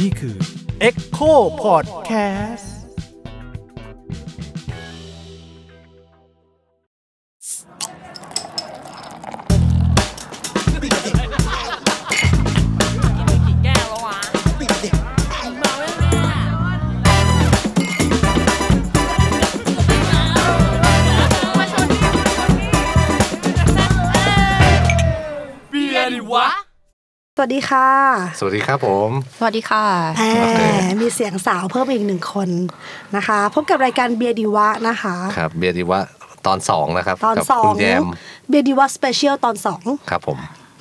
นี่คือ Echo Podcast สวัสดีค่ะ สวัสดีครับผม สวัสดีค่ะแหมมีเสียงสาวเพิ่มอีกหนึ่งคนนะคะ พบกับรายการเบียร์ดิวะนะคะ ครับ เบียร์ดิวะตอนสองนะครับ ตอนกัสองคุณแยมเบียร์ดิวะ special ตอนสองครับผม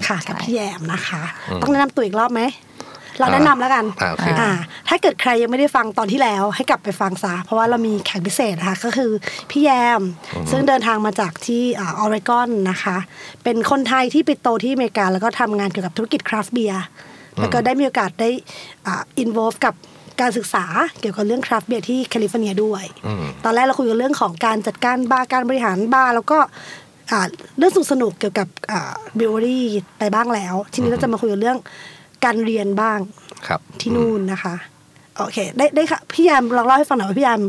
ค่ะ กับพี่แยมนะคะ ต้องแนะนำตัวอีกรอบไหม เราแนะนำแล้วกันอ่าโอเคอ่าถ้าเกิดใครยังไม่ได้ฟังตอนที่แล้วให้กลับไปฟังซะเพราะว่าเรามีแขกพิเศษนะคะก็คือพี่แยม ซึ่งเดินทางมาจากที่ออริกอนนะคะ เป็นคนไทยที่ไปโตที่อเมริกา แล้วก็ทำงานเกี่ยวกับธุรกิจคราฟต์เบียร์แล้วก็ได้มีโอกาสได้ involve กับการศึกษาเกี่ยวกับเรื่องคราฟต์เบียร์ที่แคลิฟอร์เนียด้วย ตอนแรกเราคุยกันเรื่องของการจัดการบาร์การบริหารบาร์แล้วก็อ่าเรื่องสนุกๆเกี่ยวกับบิวรี่า brewery ไปบ้างแล้ว ทีนี้เราจะมาคุยกันเรื่อง การเรียนบ้างครับที่นู่นนะคะ โอเค ได้ได้ค่ะพี่แยมลองเล่าให้ฟังหน่อยว่าพี่แยม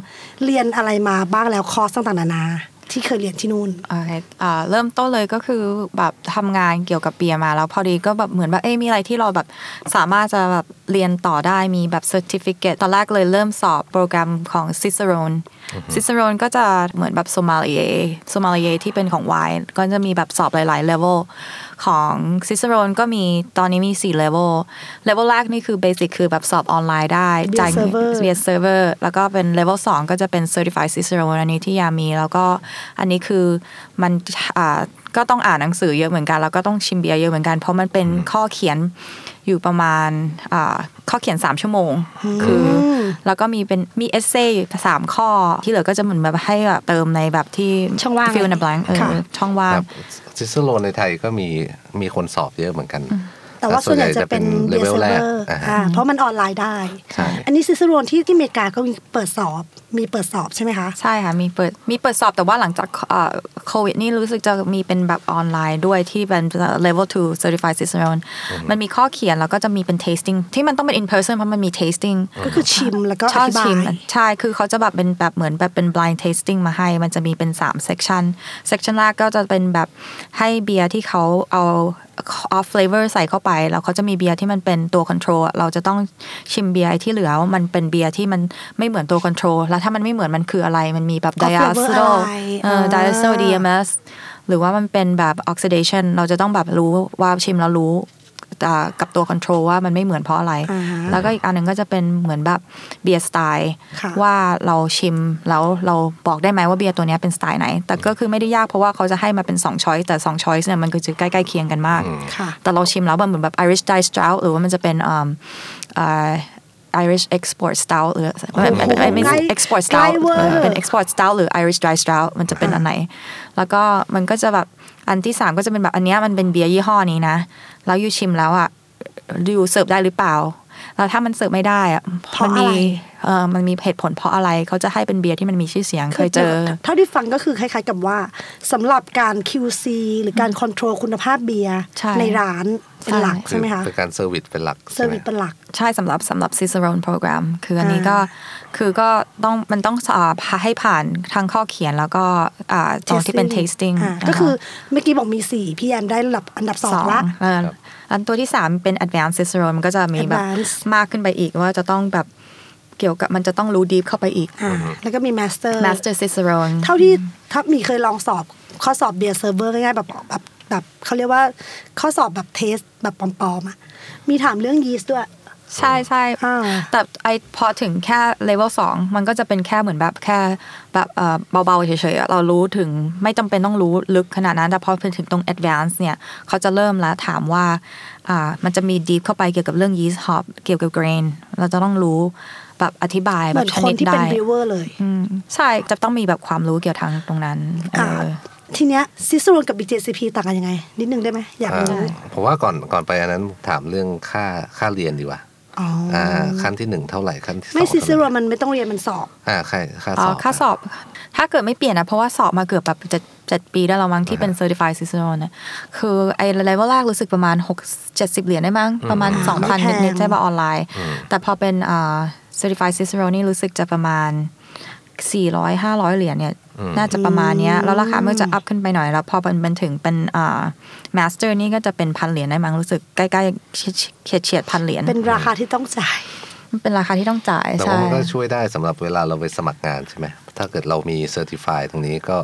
เรียนอะไรมาบ้างแล้วคอร์สต่างๆนานาที่เคยเรียนที่นู่นโอเคอ่าเริ่มต้นเลยก็คือแบบทำงานเกี่ยวกับเบียร์มาแล้วพอดีก็แบบเหมือนแบบเอ้ยมีอะไรที่เราแบบสามารถจะแบบเรียนต่อได้มีแบบ certificate ตอนแรกเลยเริ่มสอบโปรแกรมของ Cicerone Cicerone ก็จะเหมือนแบบ Sommelier Sommelier ที่เป็นของไวน์ก็จะมีแบบสอบหลายๆ level ของ Cicerone ก็มีตอนนี้มี4 level level แรกนี่คือ basic คือแบบสอบออนไลน์ได้ Beer จ่ายเงิน server Beer server แล้วก็เป็น level 2 ก็จะเป็น certified Cicerone อันนี้ที่ยามี แล้วก็อันนี้คือมันอ่าก็ต้องอ่านหนังสือเยอะเหมือนกัน แล้วก็ต้องชิมเบียร์เยอะเหมือนกัน เพราะมันเป็นข้อเขียน อยู่ประมาณอ่าข้อเขียน 3 ชั่วโมง คือ แล้วก็มีเป็นมีเอเซ่สามข้อ ที่เหลือก็จะเหมือนแบบให้แบบเติมในแบบที่ช่องว่างฟิลใน blank เออค่ะช่องว่างครับซิสเตอร์โลในไทยก็มีมีคนสอบเยอะเหมือนกัน แต่ว่าส่วนใหญ่จะเป็นเลเบียเวร์ลเซแรเวกอร์อ่าอ่าเพราะมันออนไลน์ได้ใช่อันนี้ซิสโรนที่ที่อเมริกาก็มีเปิดสอบมีเปิดสอบใช่ไหมคะ ใช่ค่ะมีเปิดมีเปิดสอบแต่ว่าหลังจากเอ่อโควิดนี่รู้สึกจะมีเป็นแบบออนไลน์ด้วยที่เป็น level 2 certified Cicerone มันมีข้อเขียนแล้วก็จะมีเป็น tasting ที่มันต้องเป็น in person เพราะมันมี tasting ก็คือชิมแล้วก็อชอบธิบาชิมยใช่คือเขาจะแบบเป็นแบบเหมือนแบบเป็น blind tasting มาให้ มันจะมีเป็น 3 section section แรกก็จะเป็นแบบให้เบียร์ที่เขาเอา off flavor ใส่เข้าไป แล้วเขาจะมีเบียร์ที่มันเป็นตัว control อะเราจะต้องชิมเบียร์ไอ้ที่เหลือว่ามันเป็นเบียร์ที่มันไม่เหมือนตัว control แล้วถ้ามันไม่เหมือนมันคืออะไรมันมีแบบเอา flavor diacetyl อะไรเอออ่า diacetyl DMS หรือว่ามันเป็นแบบ oxidation เราจะต้องแบบรู้ว่าชิมแล้วรู้อ่า กับตัว control ว่ามันไม่เหมือนเพราะอะไรอ่าฮะแล้วก็อีกอันหนึ่งก็จะเป็นเหมือนแบบเบียร์สไตล์ค่ะว่าเราชิมแล้วเราบอกได้ไหมว่าเบียร์ตัวเนี้ยเป็นสไตล์ไหน แต่ก็คือไม่ได้ยากเพราะว่าเขาจะให้มาเป็น2 choice แต่2 choice เนี่ยมันก็จะใกล้ๆเคียงกันมากค่ะแต่เราชิมแล้วมันเหมือนแบบ Irish Dry Stout หรือว่ามันจะเป็นอ่าอ่า Irish Export Stout หรือไม่ไม่ไม่ไม่ใกล้ Export ใกล้ Stout เวอร์เออเป็น Export Stout หรือ Irish Dry Stout มันจะเป็นอันไหน แล้วก็มันก็จะแบบ อันที่สามก็จะเป็นแบบอันนี้มันเป็นเบียร์ยี่ห้อนี้นะแล้ว you ชิมแล้วอะ you เสิร์ฟได้หรือเปล่าแล้วถ้ามันเสิร์ฟไม่ได้อะเพราะมันมีอะไร เออมันมีเหตุผลเพราะอะไรเขาจะให้เป็นเบียร์ที่มันมีชื่อเสียงเคยเจอ เท่าที่ฟังก็คือคล้ายๆกับว่าสำหรับการ QC หรือการ control คุณภาพเบียร์ใช่ในร้านเป็นหลักใช่ใช่ไหมคะเป็นการ service เป็นหลัก ser vice ใช่ไหมเป็นหลักใช่สำหรับสำหรับ Cicerone program คืออันนี้ก็อ่าคือก็ต้องมันต้องอ่าพาให้ผ่านทั้งข้อเขียนแล้วก็อ่าตอนที่เป็น tasting อ่านะคะก็คือเมื่อกี้บอกมีสี่พี่แอมได้ระดับอันดับสองละเอออันตัวที่สามเป็น advanced Cicerone มันก็จะมีแบบ Advanced มากขึ้นไปอีกว่าจะต้องแบบ เกี่ยวกับมันจะต้องรู้ deep เข้าไปอีกอ่าแล้วก็มี master master Cicerone เท่าที่ถ้ามีเคยลองสอบข้อสอบ beer server ง่ายๆแบบแบบแบบเขาเรียกว่าข้อสอบแบบ test แบบปลอมๆอะมีถามเรื่องยีสต์ด้วยใช่ใช่อ่าแต่ไอพอถึงแค่เลเวลสองมันก็จะเป็นแค่เหมือนแบบแค่แบบเอ่อเบาๆเฉยๆอะเรารู้ถึงไม่จำเป็นต้องรู้ลึกขนาดนั้น แต่พอถึงตรง advance เนี่ยเขาจะเริ่มแล้วถามว่าอ่ามันจะมี deep เข้าไปเกี่ยวกับเรื่อง yeast hop เกี่ยวกับ grain เราจะต้องรู้ แบบอธิบายเหแบมือบนชคนนิดที่ได้เป็นบิวเวอร์เลยอืมใช่จะต้องมีแบบความรู้เกี่ยวทางตรงนั้นเออ่าอทีเนี้ยซิสโรนกับ BJCP ต่างกันยังไง นิดนึงได้ไหมอยากรู้อ่าผมว่าก่อนก่อนไปอันนั้นถามเรื่องค่าค่าเรียนดีกว่าอ๋อออ่าขั้นที่หนึ่งเท่าไหร่ขั้นที่สองไม่ซิซิโรเท่าไหร่มันไม่ต้องเรียนมันสอบอ่าค่าค่าอ๋สออบค่าสอบ ถ้าเกิดไม่เปลี่ยนนะเพราะว่าสอบมาเกือบแบบเจ็ดเจ็ดปีได้แล้วมั้งที่เป็น certified Cicerone เนี่ยคือไอ้เลเวลแรกรู้สึกประมาณ6 70เหรียญได้มั้งประมาณ2,000ไม่แพงนิดๆใช่ป่ะออนไลน์ แต่พอเป็นอ่า certified Cicerone นี่รู้สึกจะประมาณ 400 500 เหรียญเนี่ย น่าจะประมาณเนี้ยแล้วราคามันจะ up ขึ้นไปหน่อยแล้ว พอมันเป็นถึงเป็นอ่า master นี่ก็จะเป็นพันเหรียญได้มั้งรู้สึกใกล้ๆเฉียดเฉียดพันเหรียญเป็นราคาที่ต้องจ่ายมันเป็นราคาที่ต้องจ่ายแต่ใช่ว่ามันก็ช่วยได้สำหรับเวลาเราไปสมัครงานใช่ไหมถ้าเกิดเรามี certify ตรงนี้ก็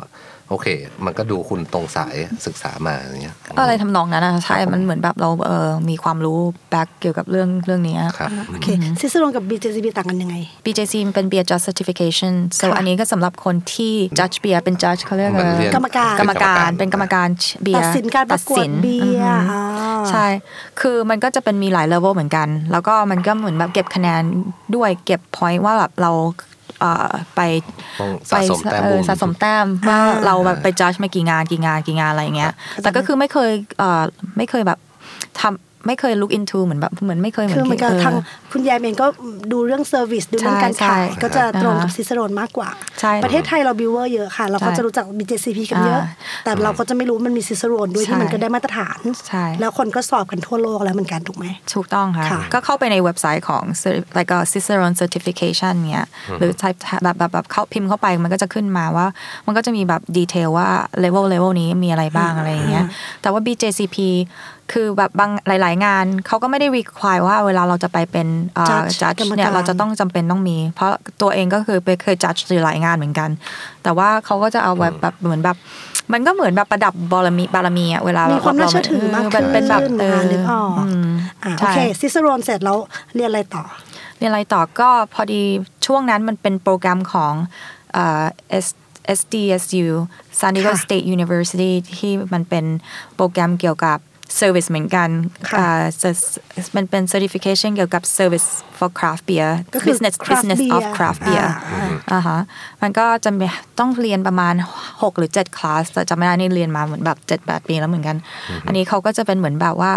โอเค มันก็ดูคุณตรงสายศึกษามาอย่างเงี้ยก็อะไรทำนองนั้นนะใช่ครับผมมันเหมือนแบบเราเออมีความรู้back เกี่ยวกับเรื่องเรื่องนี้ครับโอเค Cicerone กับ BJCP ต่างกันยังไง BJC มันเป็น Beer Judge Certification so ค่ะอันนี้ก็สำหรับคนที่ judge beer เป็น judge เขาเรียกมันอะไรเรียนกรรมการกรรมการเป็นกรรมการเบียร์ตัดสินการประกวดเบียร์อือฮึอ่าใช่ คือมันก็จะเป็นมีหลายเลเวลเหมือนกัน แล้วก็มันก็เหมือนแบบเก็บคะแนนด้วยเก็บ point ว่าแบบเราเอ่อ ไปต้องไปสะสมแต้มเออบุญสะสมแต้มว่าอ่าเราแบบไปจัดมากี่งานกี่งานกี่งานอะไรอย่างเงี้ย แต่ก็คือไม่เคยเอ่อไม่เคยแบบทำ ไม่เคย look into เหมือนแบบเหมือนไม่เคยเหมืคืออนเหมันก็เออทางคุณยายเองก็ดูเรื่อง service ดูเรื่องการใช่ขายใช่ก็จะตรงกับอ่าฮะ Cicerone มากกว่าใช่ประเทศไทยเรา brewer เยอะค่ะ เราก็ใช่จะรู้จัก BJCP กันเยอะอ่าแต่เราก็จะไม่รู้มันมี Cicerone ด้วยใช่ที่มันก็ได้มาตรฐานใช่แล้วคนก็สอบกันทั่วโลกแล้วเหมือนกันถูกไหมถูกต้องค่ะค่ะก็เข้าไปในเว็บไซต์ของ cer- like a Cicerone certification เนี้ยหรือ type แบบแบบแบบเข้าพิมพ์เข้าไปมันก็จะขึ้นมาว่า มันก็จะมีแบบดีเทลว่า level level นี้มีอะไรบ้างอะไรอย่างเงี้ยแต่ว่า BJCP คือแบบบางหลาย ๆ งานเขาก็ไม่ได้ require ว่าเวลาเราจะไปเป็นอ่า Judge judge กรรมการเนี่ยเราจะต้องจำเป็นต้องมี เพราะตัวเองก็คือไปเคย judge หลายงานเหมือนกัน แต่ว่าเขาก็จะเอาแบบแบบเหมือนแบบ มันก็เหมือนแบบประดับบารมีบารมีอะเวลามีมีความน่าเชื่อถือมากเป็นขึ้นเป็นแบบเอออ่านึกออกมอ่าโอใช่เคซิสโรนเสร็จแล้วเรียนอะไรต่อ เรียนอะไรต่อก็พอดีช่วงนั้นมันเป็นโปรแกรมของเอ่อ S SDSU San Diego ค่ะ State University ที่มันเป็นโปรแกรมเกี่ยวกับ Service เหมือนกันค่ะอ่า s- มันเป็น certification เกี่ยวกับ Service for craft beer ก็คือ business craft business of beer craft beer อ่าอ่าฮะมันก็จะมีต้องเรียนประมาณ 6 หรือ7คลาสแต่จำไม่ได้นี่เรียนมาเหมือนแบบ 7-8 ปีแล้วเหมือนกัน อันนี้เขาก็จะเป็นเหมือนแบบว่า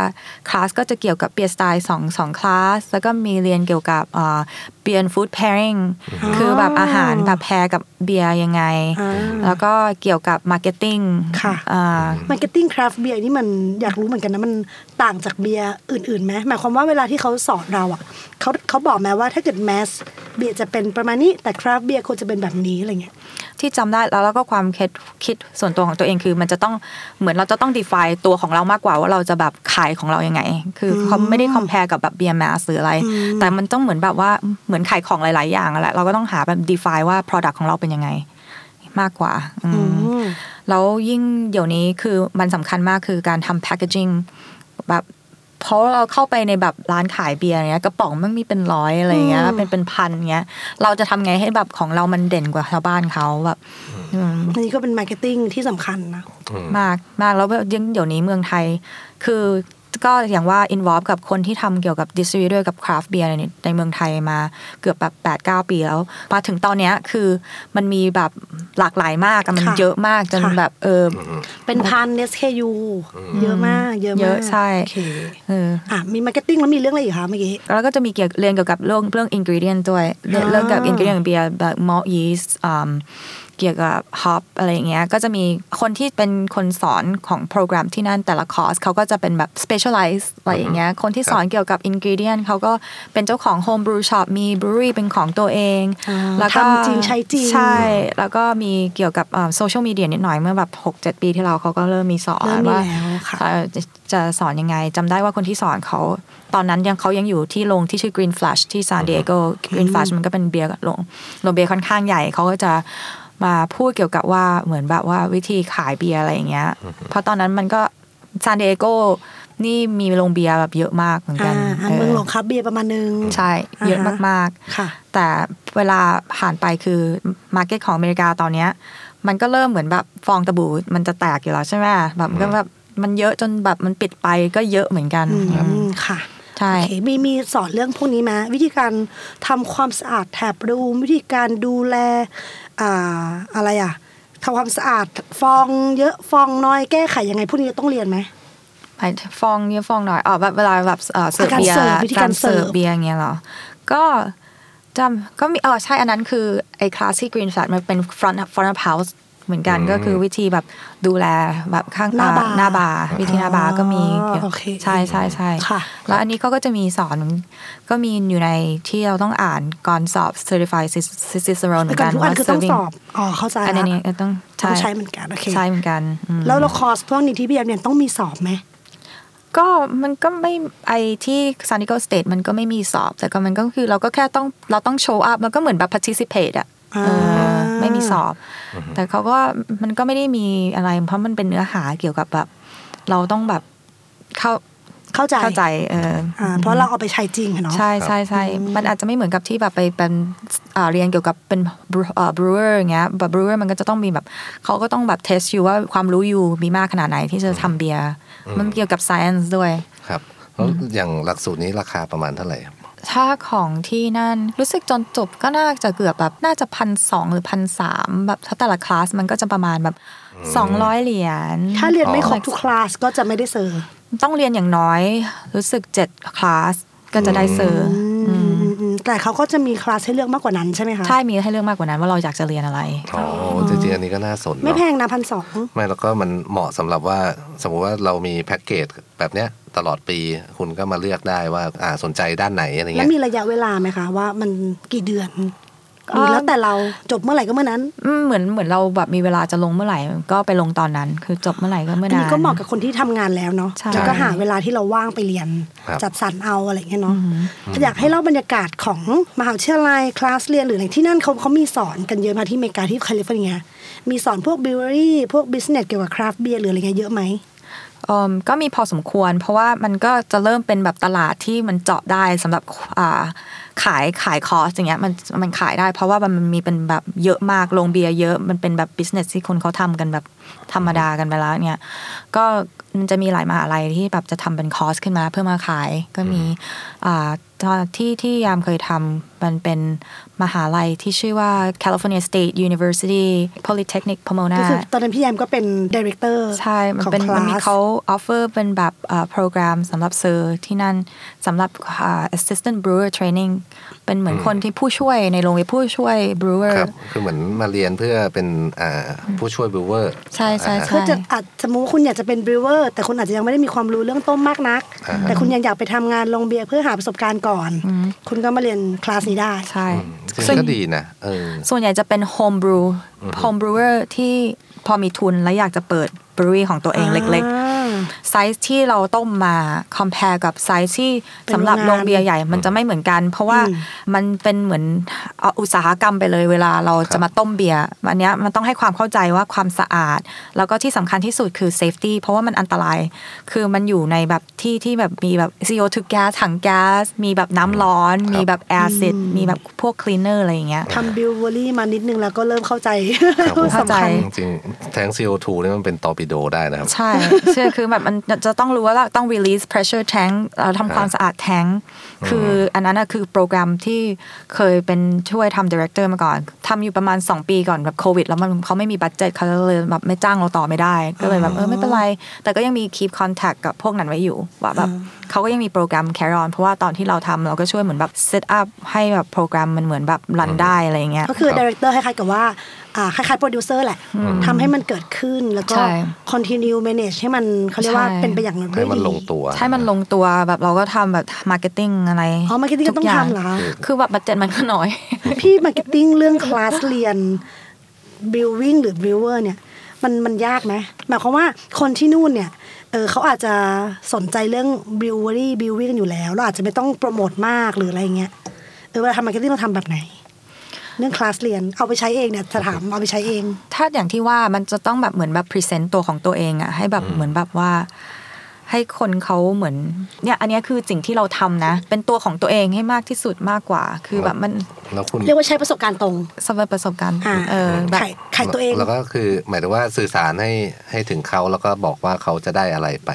คลาสก็จะเกี่ยวกับเบียร์สไตล์สองสองคลาสแล้วก็มีเรียนเกี่ยวกับเบียร์ฟู้ดแพ i ริงคือแบบอาหารแบบ pair กับเบียร์ยังไงอ่าแล้วก็เกี่ยวกับ marketing ค่ะ marketing craft beer นี่มันอยากรู้เหมือนกันนะ มันต่างจากเบียร์อื่นๆไหมหมายความว่าเวลาที่เขาสอนเราอะเขาเขาบอกแม้ว่าถ้าเกิด mass beer จะเป็นประมาณนี้แต่ craft beer ควรจะเป็นแบบนี้อะไรเงี้ย ที่จำได้แล้วแล้วก็ความคิดคิดส่วนตัวของตัวเองคือมันจะต้องเหมือนเราจะต้อง define ตัวของเรามากกว่าว่าเราจะแบบขายของเรายังไง คือเขาไม่ได้ compare กับแบบเบียร์ mass หรืออะไร แต่มันต้องเหมือนแบบว่าเหมือนขายของหลาย ๆ อย่างอะแหละเราก็ต้องหาแบบ define ว่า product ของเราเป็นยังไงมากกว่าอืมแล้วยิ่งเดี๋ยวนี้คือมันสำคัญมากคือการทำ packaging แบบ เพราะเราเข้าไปในแบบร้านขายเบียร์เนี้ยกระป๋องมันมีเป็นร้อยอะไรเงี้ย เป็นเป็นพันเงี้ย เราจะทำไงให้แบบของเรามันเด่นกว่าชาวบ้านเขาแบบอืมอันนี้ก็เป็น marketing ที่สำคัญนะมากมากแล้วแบบยิ่งเดี๋ยวนี้เมืองไทย คือ ก็อย่างว่า involve กับคนที่ทำเกี่ยวกับ distributor กับ craft beer ในในเมืองไทยมาเกือบแบบ8 9ปีแล้ว มาถึงตอนเนี้ยคือมันมีแบบหลากหลายมากอะมันค่ะเยอะมากจนค่ะแบบเออเป็นพัน SKU เยอะมาก เยอะมากเยอะใช่โอเคเอออะมี marketing แล้วมีเรื่องอะไรอีกคะเมื่อกี้แล้วก็จะมีเกี่ยวเรียนเกี่ยวกับเรื่องเรื่อง ingredient ด้วยเรื่องอ่าเรื่องกับ ingredient ของเบียร์แบบ malt yeast อืม เกี่ยวกับ hop อะไรอย่างเงี้ยก็จะมีคนที่เป็นคนสอนของโปรแกรมที่นั่นแต่ละคอร์สเขาก็จะเป็นแบบ specialize อะไรอย่างเงี้ยคนที่สอนเกี่ยวกับ ingredient เขาก็เป็นเจ้าของ home brew shop มี brewery เป็นของตัวเองอ่าแล้วก็ทำจริงใช้จริงใช่ แล้วก็มีเกี่ยวกับโซเชียลมีเดียนิดหน่อยเมื่อแบบ6-7 ปีที่เราเขาก็เริ่มมีสอนเริ่มมีว่าแล้วค่ะเอ่อจะจะสอนยังไงจำได้ว่าคนที่สอนเขาตอนนั้นยังเขายังอยู่ที่โรงที่ชื่อ Green Flash ที่ซานดิเอโก Green Flash มันก็เป็นเบียร์โรงโรงเบียร์ค่อนข้างใหญ่เขาก็จะ มาพูดเกี่ยวกับว่าเหมือนแบบว่าวิธีขายเบียร์อะไรอย่างเงี้ย เพราะตอนนั้นมันก็ซานดิเอโกนี่มีโรงเบียร์แบบเยอะมากเหมือนกันอ่านอ่าเมืองหลวง craft beer ประมาณนึง ใช่ เยอะอ่าฮะมากค่ะๆแต่เวลาผ่านไปคือ market ของอเมริกาตอนเนี้ย มันก็เริ่มเหมือนแบบฟองสบู่มันจะแตกอยู่แล้วใช่ไหมแบบมันก็แบบมันเยอะจนแบบมันปิดไปก็เยอะเหมือนกันอืมค่ะใช่โอเคมีมีสอนเรื่องพวกนี้ไหมวิธีการทำความสะอาด taproom วิธีการดูแล อ่าอะไรอะทำความสะอาดฟองเยอะฟองน้อยแก้ไขยังไงพวกนี้ต้องเรียนไหมไอฟองเยอะฟองน้อยอ๋อแบบเวลาแบบเอ่อเสิร์ฟการเบียร์เสิร์ฟวิธีการเสิร์ฟเบียร์อย่างเงี้ยเหรอก็จำก็มีเออใช่อันนั้นคือไอ้คลาสที่ Green Flash มันเป็น front front of house เหมือนกันก็คือวิธีแบบดูแลแบบข้างหน้าบาร์หน้าบาร์วิธีหน้าบาร์ก็มีอ๋อโอเคใช่ใช่ใช่ค่ะแล้วอันนี้เขาก็จะมีสอนก็มีอยู่ในที่เราต้องอ่านก่อนสอบ certified Cicerone เหมือนก่อกันนทุกอันคือต้อง serving สอบอ๋อเข้าใจอันละนี้ต้องต้องใช้เหมือนกันโอเคใช่เหมือนกันอืมแล้วเราคอร์สพวกนี้ที่พี่แยมเรียนต้องมีสอบไหมก็มันก็ไม่ไอที่ San Diego State มันก็ไม่มีสอบ แต่ก็มันก็คือเราก็แค่ต้องเราต้อง show up มันก็เหมือนแบบ participate อะเอออ่า ไม่มีสอบ แต่เขาก็มันก็ไม่ได้มีอะไร เพราะมันเป็นเนื้อหาเกี่ยวกับแบบ เราต้องแบบเข้าเข้าใจเข้าใจเอออ่าเพราะเราเอาไปใช้จริงอะเนาะใช่ใช่ใช่มันอาจจะไม่เหมือนกับที่แบบไปเป็นอ่าเรียนเกี่ยวกับเป็น brewer อย่างเงี้ยแบบ brewer มันก็จะต้องมีแบบเขาก็ต้องแบบ test อยู่ว่าความรู้อยู่มีมากขนาดไหนที่จะทำเบียร์มันเกี่ยวกับ science ด้วยครับแล้วอย่างหลักสูตรนี้ราคาประมาณเท่าไหร่ครับ ถ้าของที่นั่นรู้สึกจนจบก็น่าจะเกือบแบบน่าจะพันสองหรือพันสามแบบถ้าแต่ละคลาสมันก็จะประมาณแบบสองร้อยเหรียญถ้าเรียนไม่ครบอ๋อทุกคลาสก็จะไม่ได้เซอร์ต้องเรียนอย่างน้อย รู้สึกเจ็ดคลาสก็จะได้เซอร์อืมอืมอืมแต่เขาก็จะมีคลาสให้เลือกมากกว่านั้นใช่ไหมคะใช่มีให้เลือกมากกว่านั้นว่าเราอยากจะเรียนอะไรอ๋อจริงๆอันนี้ก็น่าสนไม่เนาะแพงนะพันสองไม่แล้วก็มันเหมาะสำหรับว่า สมมุติว่าเรามีแพ็กเกจแบบเนี้ย ตลอดปี คุณก็มาเลือกได้ว่าอ่าสนใจด้านไหนอะไรแล้วเงี้ยมีระยะเวลาไหมคะว่ามันกี่เดือนหรือแล้วแต่เราจบเมื่อไหร่ก็เมื่อนั้นอืมเหมือนเหมือนเราแบบมีเวลาจะลงเมื่อไหร่ก็ไปลงตอนนั้น คือจบเมื่อไหร่ก็เมื่ออันนั้นนี้ก็เหมาะกับคนที่ทำงานแล้วเนาะใช่แล้วก็หาเวลาที่เราว่างไปเรียนครับจัดสรรเอาอะไรอย่างเงี้ยเนาะอยากให้เล่าบรรยากาศของมหาวิทยาลัยคลาสเรียนหรืออะไรที่นั่นเขาเขามีสอนกันเยอะมาที่อเมริกาที่แคลิฟอร์เนียมีสอนพวก brewery พวก business เกี่ยวกับคราฟต์เบียร์หรืออะไรเงี้ยเยอะไหมเอิ่ม ก็มีพอสมควร เพราะว่ามันก็จะเริ่มเป็นแบบตลาดที่มันเจาะได้สำหรับอ่าขายขายคอร์สอย่างเงี้ยมันมันขายได้ เพราะว่ามันมีเป็นแบบเยอะมากโรงเบียร์เยอะมันเป็นแบบ business ที่คนเขาทำกันแบบธรรมดากันไปแล้วเนี่ยก็มันจะมีหลายมหาลัยที่แบบจะทำเป็นคอร์สขึ้นมาเพื่อมาขายก็มีอ่าตอนที่ที่แยมเคยทำ มันเป็นมหาลัยที่ชื่อว่า California State University Polytechnic Pomona ก็คือตอนนั้นพี่แยมก็เป็น director ใช่ มันของเป็นคลามันมีสเขา offer เป็นแบบเอ่อโปรแกรมสำหรับเซอร์ที่นั่นสำหรับอ่า assistant brewer training เป็นเหมือนคนที่ผู้ช่วยในโรงเบียร์ผู้ช่วย brewer ครับคือเหมือนมาเรียนเพื่อเป็นอ่าผู้ช่วย brewerใช่ใช่อ่าใช่ก็จะอาจสมมติว่าคุณอยากจะเป็น brewer แต่คุณอาจจะยังไม่ได้มีความรู้เรื่องต้มมากนักอ่าฮะแต่คุณยังอยากไปทำงานโรงเบียร์เพื่อหาประสบการณ์ก่อน คุณก็มาเรียนคลาสนี้ได้ ใช่ซึ่งจริงๆก็ดีนะเออส่วนใหญ่จะเป็น home brew home brewer ที่พอมีทุนและอยากจะเปิด brewery ของตัวเองเล็กๆอ่าไซส์ที่เราต้มมา compare กับไซส์ที่เป็นสำหรับโรงงานโรงเบียร์ใหญ่มันจะไม่เหมือนกัน เพราะว่าอืมมันเป็นเหมือนเอาอุตสาหกรรมไปเลยเวลาเราจะมาต้มเบียร์อันเนี้ยมันต้องให้ความเข้าใจว่าความสะอาด แล้วก็ที่สำคัญที่สุดคือ safety เพราะว่ามันอันตราย คือมันอยู่ในแบบที่ที่แบบมีแบบ CO2 แก๊สถังแก๊สมีแบบน้ำร้อน มีแบบแอซิดมีแบบพวก cleaner อะไรอย่างเงี้ยทำ brewery มานิดนึงแล้วก็เริ่มเข้าใจครับผมเข้าใจสำคัญจริงๆแทง CO2 นี่มันเป็นตอร์ปิโดได้นะครับ ใช่ใช่คือแบบมันจะต้องรู้ว่าเราต้อง release pressure tank เราทำความสะอาดแทงคืออันนั้นน่ะคือโปรแกรมที่เคยเป็นช่วยทำ director มาก่อนทำอยู่ประมาณ 2 ปีก่อนแบบโควิด แล้วมันเขาไม่มี budget เขาเลยแบบไม่จ้างเราต่อไม่ได้ ก็เลยแบบเออไม่เป็นไร แต่ก็ยังมี keep contact กับพวกนั้นไว้อยู่ว่าแบบเขาก็ยังมีโปรแกรม carry on เพราะว่าตอนที่เราทำเราก็ช่วยเหมือนแบบ set up ให้แบบโปรแกรมมันเหมือนแบบ run ได้อะไรอย่างเงี้ยก็คือครับดีเรคเตอร์คล้ายๆกับว่าอ่า คล้ายๆโปรดิวเซอร์แหละทำให้มันเกิดขึ้นแล้วก็ใช่ continue manage ให้มันเขาเรียกว่าใช่เป็นไปอย่างด้วยดีให้มันลงตัวให้มันลงตัวแบบเราก็ทำแบบ marketing อะไรอ๋อ marketing ก็ต้องทุย่าทำเหรอคะคือแบบ budget มันก็น้อย พี่ marketing เรื่องคลาสเรียน brewing หรือ brewer เนี่ย มันมันยากไหมหมายความว่าคนที่นู่นเนี่ยเออเขาอาจจะสนใจเรื่อง brewery brewing กันอยู่แล้วเราอาจจะไม่ต้องโปรโมทมากหรืออะไรเงี้ยเออเวลาทำ marketing เราทำแบบไหน เรื่องคลาสเรียนเอาไปใช้เองเนี่ยจะถามเอาไปใช้เอง ถ้าอย่างที่ว่ามันจะต้องแบบเหมือนแบบ present ตัวของตัวเองอะให้แบบเหมือนแบบว่า ให้คนเขาเหมือนเนี่ยอันเนี้ยคือสิ่งที่เราทำนะ เป็นตัวของตัวเองให้มากที่สุดมากกว่า คือแบบมันแล้วคุณเรียกว่าใช้ประสบการณ์ตรงสำหรับประสบการณ์อ่าเออแบบขายขายตัวเองแล้วก็คือหมายถึงว่าสื่อสารให้ให้ถึงเขาแล้วก็บอกว่าเขาจะได้อะไรไป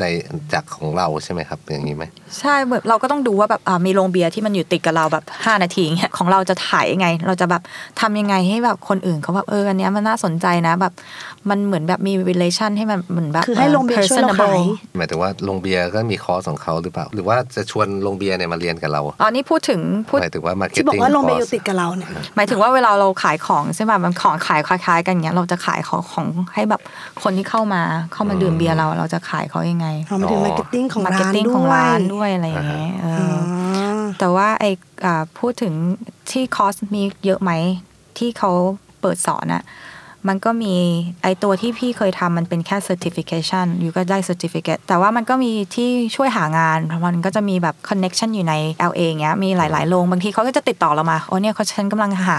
ในจากของเราใช่ไหมครับอย่างนี้ไหมใช่แบบเราก็ต้องดูว่าแบบอ่ามีโรงเบียร์ที่มันอยู่ติดกับเราแบบ 5 นาทีเงี้ยของเราจะถ่ายยังไง เราจะแบบทำยังไงให้แบบคนอื่นเขาแบบเอออันเนี้ยมันน่าสนใจนะแบบมันเหมือนแบบมี relation ให้มันเหมือนแบบคือให้โรงเบียร์ช่วยเราขาย personable หมายถึงว่าโรงเบียร์ก็มีคอร์สของเขาหรือเปล่า หรือว่าจะชวนโรงเบียร์เนี่ยมาเรียนกับเราอ๋อนี่พูดถึงพูดหมายถึงว่ามาที่บอกว่าลงไปอยู่ติดกับเราเนี่ยหมายถึงว่าเวลาเราขายของใช่ไหมมันของขายคล้ายๆ กันเงี้ยเราจะขายของของให้แบบคนที่เข้ามาเข้ามาดื่มเบียร์เราเราจะขายเขายังไงเอามาถึง marketing ของร้านด้วย marketing ของร้านด้วยอะไรอย่างเงี้ยเอออ๋ออแต่ว่าไออ่าพูดถึงที่คอร์สมีเยอะไหมที่เขาเปิดสอนอะ มันก็มีไอตัวที่พี่เคยทำมันเป็นแค่ certification อยู่ก็ได้ certificate แต่ว่ามันก็มีที่ช่วยหางานเพราะมันก็จะมีแบบ connection อยู่ใน LA เงี้ยมีหลายๆโรงบางทีเขาก็จะติดต่อเรามาโอ้เนี่ยเขาฉันกำลังหา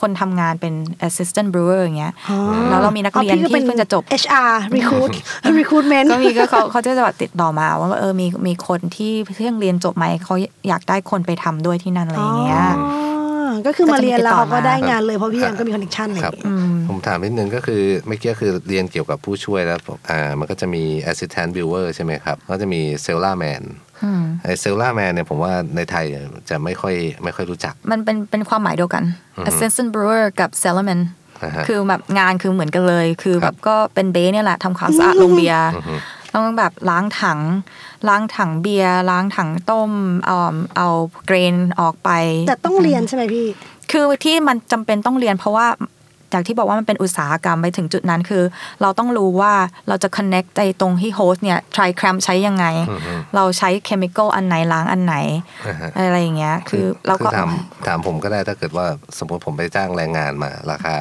คนทำงานเป็น assistant brewer อย่างเงี้ยอ๋อแล้วเรามีนักเรียนอ๋อพี่ก็ที่เพิ่งจะจบ HR recruit recruitment ก็มีก็เขาเขาจะแบบติดต่อมาว่าเออมีมีคนที่เพิ่งเรียนจบไหมเขาอยากได้คนไปทำด้วยที่นั่นอะไรอย่างเงี้ยอ๋อ ก็คือมาเรียนแล้วเขาก็ก็จะมีติดต่อมาได้งานเลยเพราะพี่แอมก็มีคอนเนคชั่นอะไรอครัย่าบงเงี้ยผมถามนิดนึงก็คือเมื่อกี้คือเรียนเกี่ยวกับผู้ช่วยแล้วผมอ่ามันก็จะมี assistant viewer ใช่ไหมครับ ก็จะมี seller man อืมไอ้ seller man เนี่ยผมว่าในไทยจะไม่ค่อยไม่ค่อยรู้จัก มันเป็นเป็นความหมายเดียวกัน assistant brewer กับ cellarman นะฮะคือแบบงานคือเหมือนกันเลย คือคแบรับบก็เป็นเบสเนี่ยแหละทำความสะอาดโรงเบียร์ ต้องแบบล้างถัง ล้างถังเบียร์ล้างถังต้มเอาเอาเกรนออกไปแต่ต้องเรียนใช่ไหมพี่ คือที่มันจำเป็นต้องเรียนเพราะว่าจากที่บอกว่ามันเป็นอุตสาหกรรมไปถึงจุดนั้นคือ เราต้องรู้ว่าเราจะ connect ไอ้ตรงที่โฮสเนี่ย try cram ใช้ยังไง เราใช้เคมีคอลอันไหนล้างอันไหนอ่าฮะอะไรอย่างเงี้ยคือเราก็ถามถามผมก็ได้ถ้าเกิดว่าสมมติผมไปจ้างแรงงานมา ราคา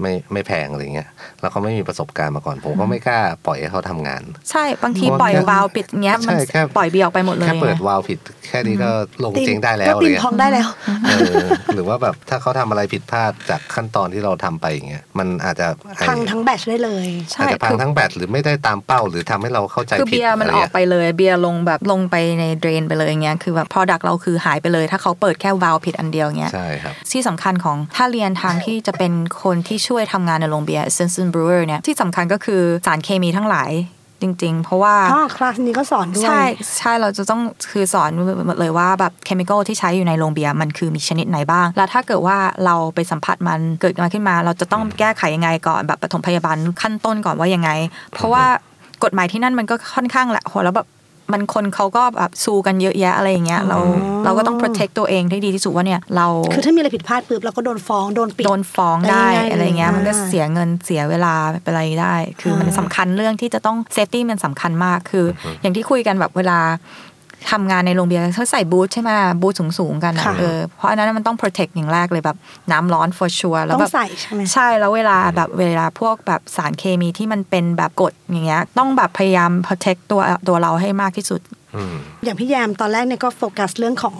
ไม่ไม่แพงอะไรเงี้ย แล้วเขาไม่มีประสบการณ์มาก่อน ผมก็ไม่กล้าปล่อยให้เขาทำงาน ใช่บางทีเพราะปล่อยแค่วาล์วปิดเงี้ยมันใช่แค่ปล่อยเบียร์ออกไปหมดเลยแค่เปิดไงวาล์วผิดแค่นี้ก็ลงเจ๊งได้แล้ก็วอะไรตีนเงี้ทองได้แล้วเออหรือว่าแบบถ้าเขาทำอะไรผิดพลาดจากขั้นตอนที่เราทำไปอย่างเงี้ยมันอาจจะพังทั้งแบตได้เลยใช่อาจจะพังคือทั้งแบตหรือไม่ได้ตามเป้า หรือทำให้เราเข้าใจคือผิดเบียร์มันะอไรอกเงี้ยไปเลย เบียร์ลงแบบลงไปในเดรนไปเลยอย่างเงี้ยคือแบบ product เราคือหายไปเลย ถ้าเขาเปิดแค่วาล์วผิดอันเดียวเงี้ยใช่ครับที่สำคัญของถ้าเรียนทางที่จะเป็นคนที่ช่วยทำงานในโรงเบียร์ assistant brewer เนี่ยที่สำคัญก็คือสารเคมีทั้งหลายจริง ๆ เพราะว่าอ๋อคลาสนี้ก็สอนด้วย ใช่ใช่เราจะต้องคือสอนหมดเลยว่าแบบเคมีคอลที่ใช้อยู่ในโรงเบียร์มันคือมีชนิดไหนบ้าง แล้วถ้าเกิดว่าเราไปสัมผัสมันเกิดมาขึ้นมา เราจะต้องแก้ไขยังไงก่อนแบบปฐมพยาบาลขั้นต้นก่อนว่ายังไง เพราะว่ากฎหมายที่นั่นมันก็ค่อนข้างแหละโหแล้วแบบ มันคนเขาก็แบบสู้กันเยอะแยะอะไรอย่างเงี้ยเราเราก็ต้อง protect ตัวเองให้ดีที่สุดว่าเนี่ยเราคือถ้ามีอะไรผิดพลาดปุ๊บเราก็โดนฟ้องโดนปิดโดนฟ้องได้ได้ง่ายๆอะไรเงี้ยเลยมันก็อ่าเสียเงินเสียเวลาไปอะไรได้ คือมันอ่าสำคัญเรื่องที่จะต้อง safety มันสำคัญมากคือ อย่างที่คุยกันแบบเวลา ทำงานในโรงเบียร์เขาใส่บูทใช่ไหมบูทสูงๆกันอะค่ะเออเพราะอันนั้นมันต้อง protect อย่างแรกเลยแบบน้ำร้อน for sure แล้วแบบต้องใส่ใช่ไหมใช่แล้วเวลาแบบเวลาพวกแบบสารเคมีที่มันเป็นแบบกรดอย่างเงี้ยต้องแบบพยายาม protect ตัวตัวเราให้มากที่สุดอืมอย่างพี่แยมตอนแรกเนี่ยก็โฟกัสเรื่องของ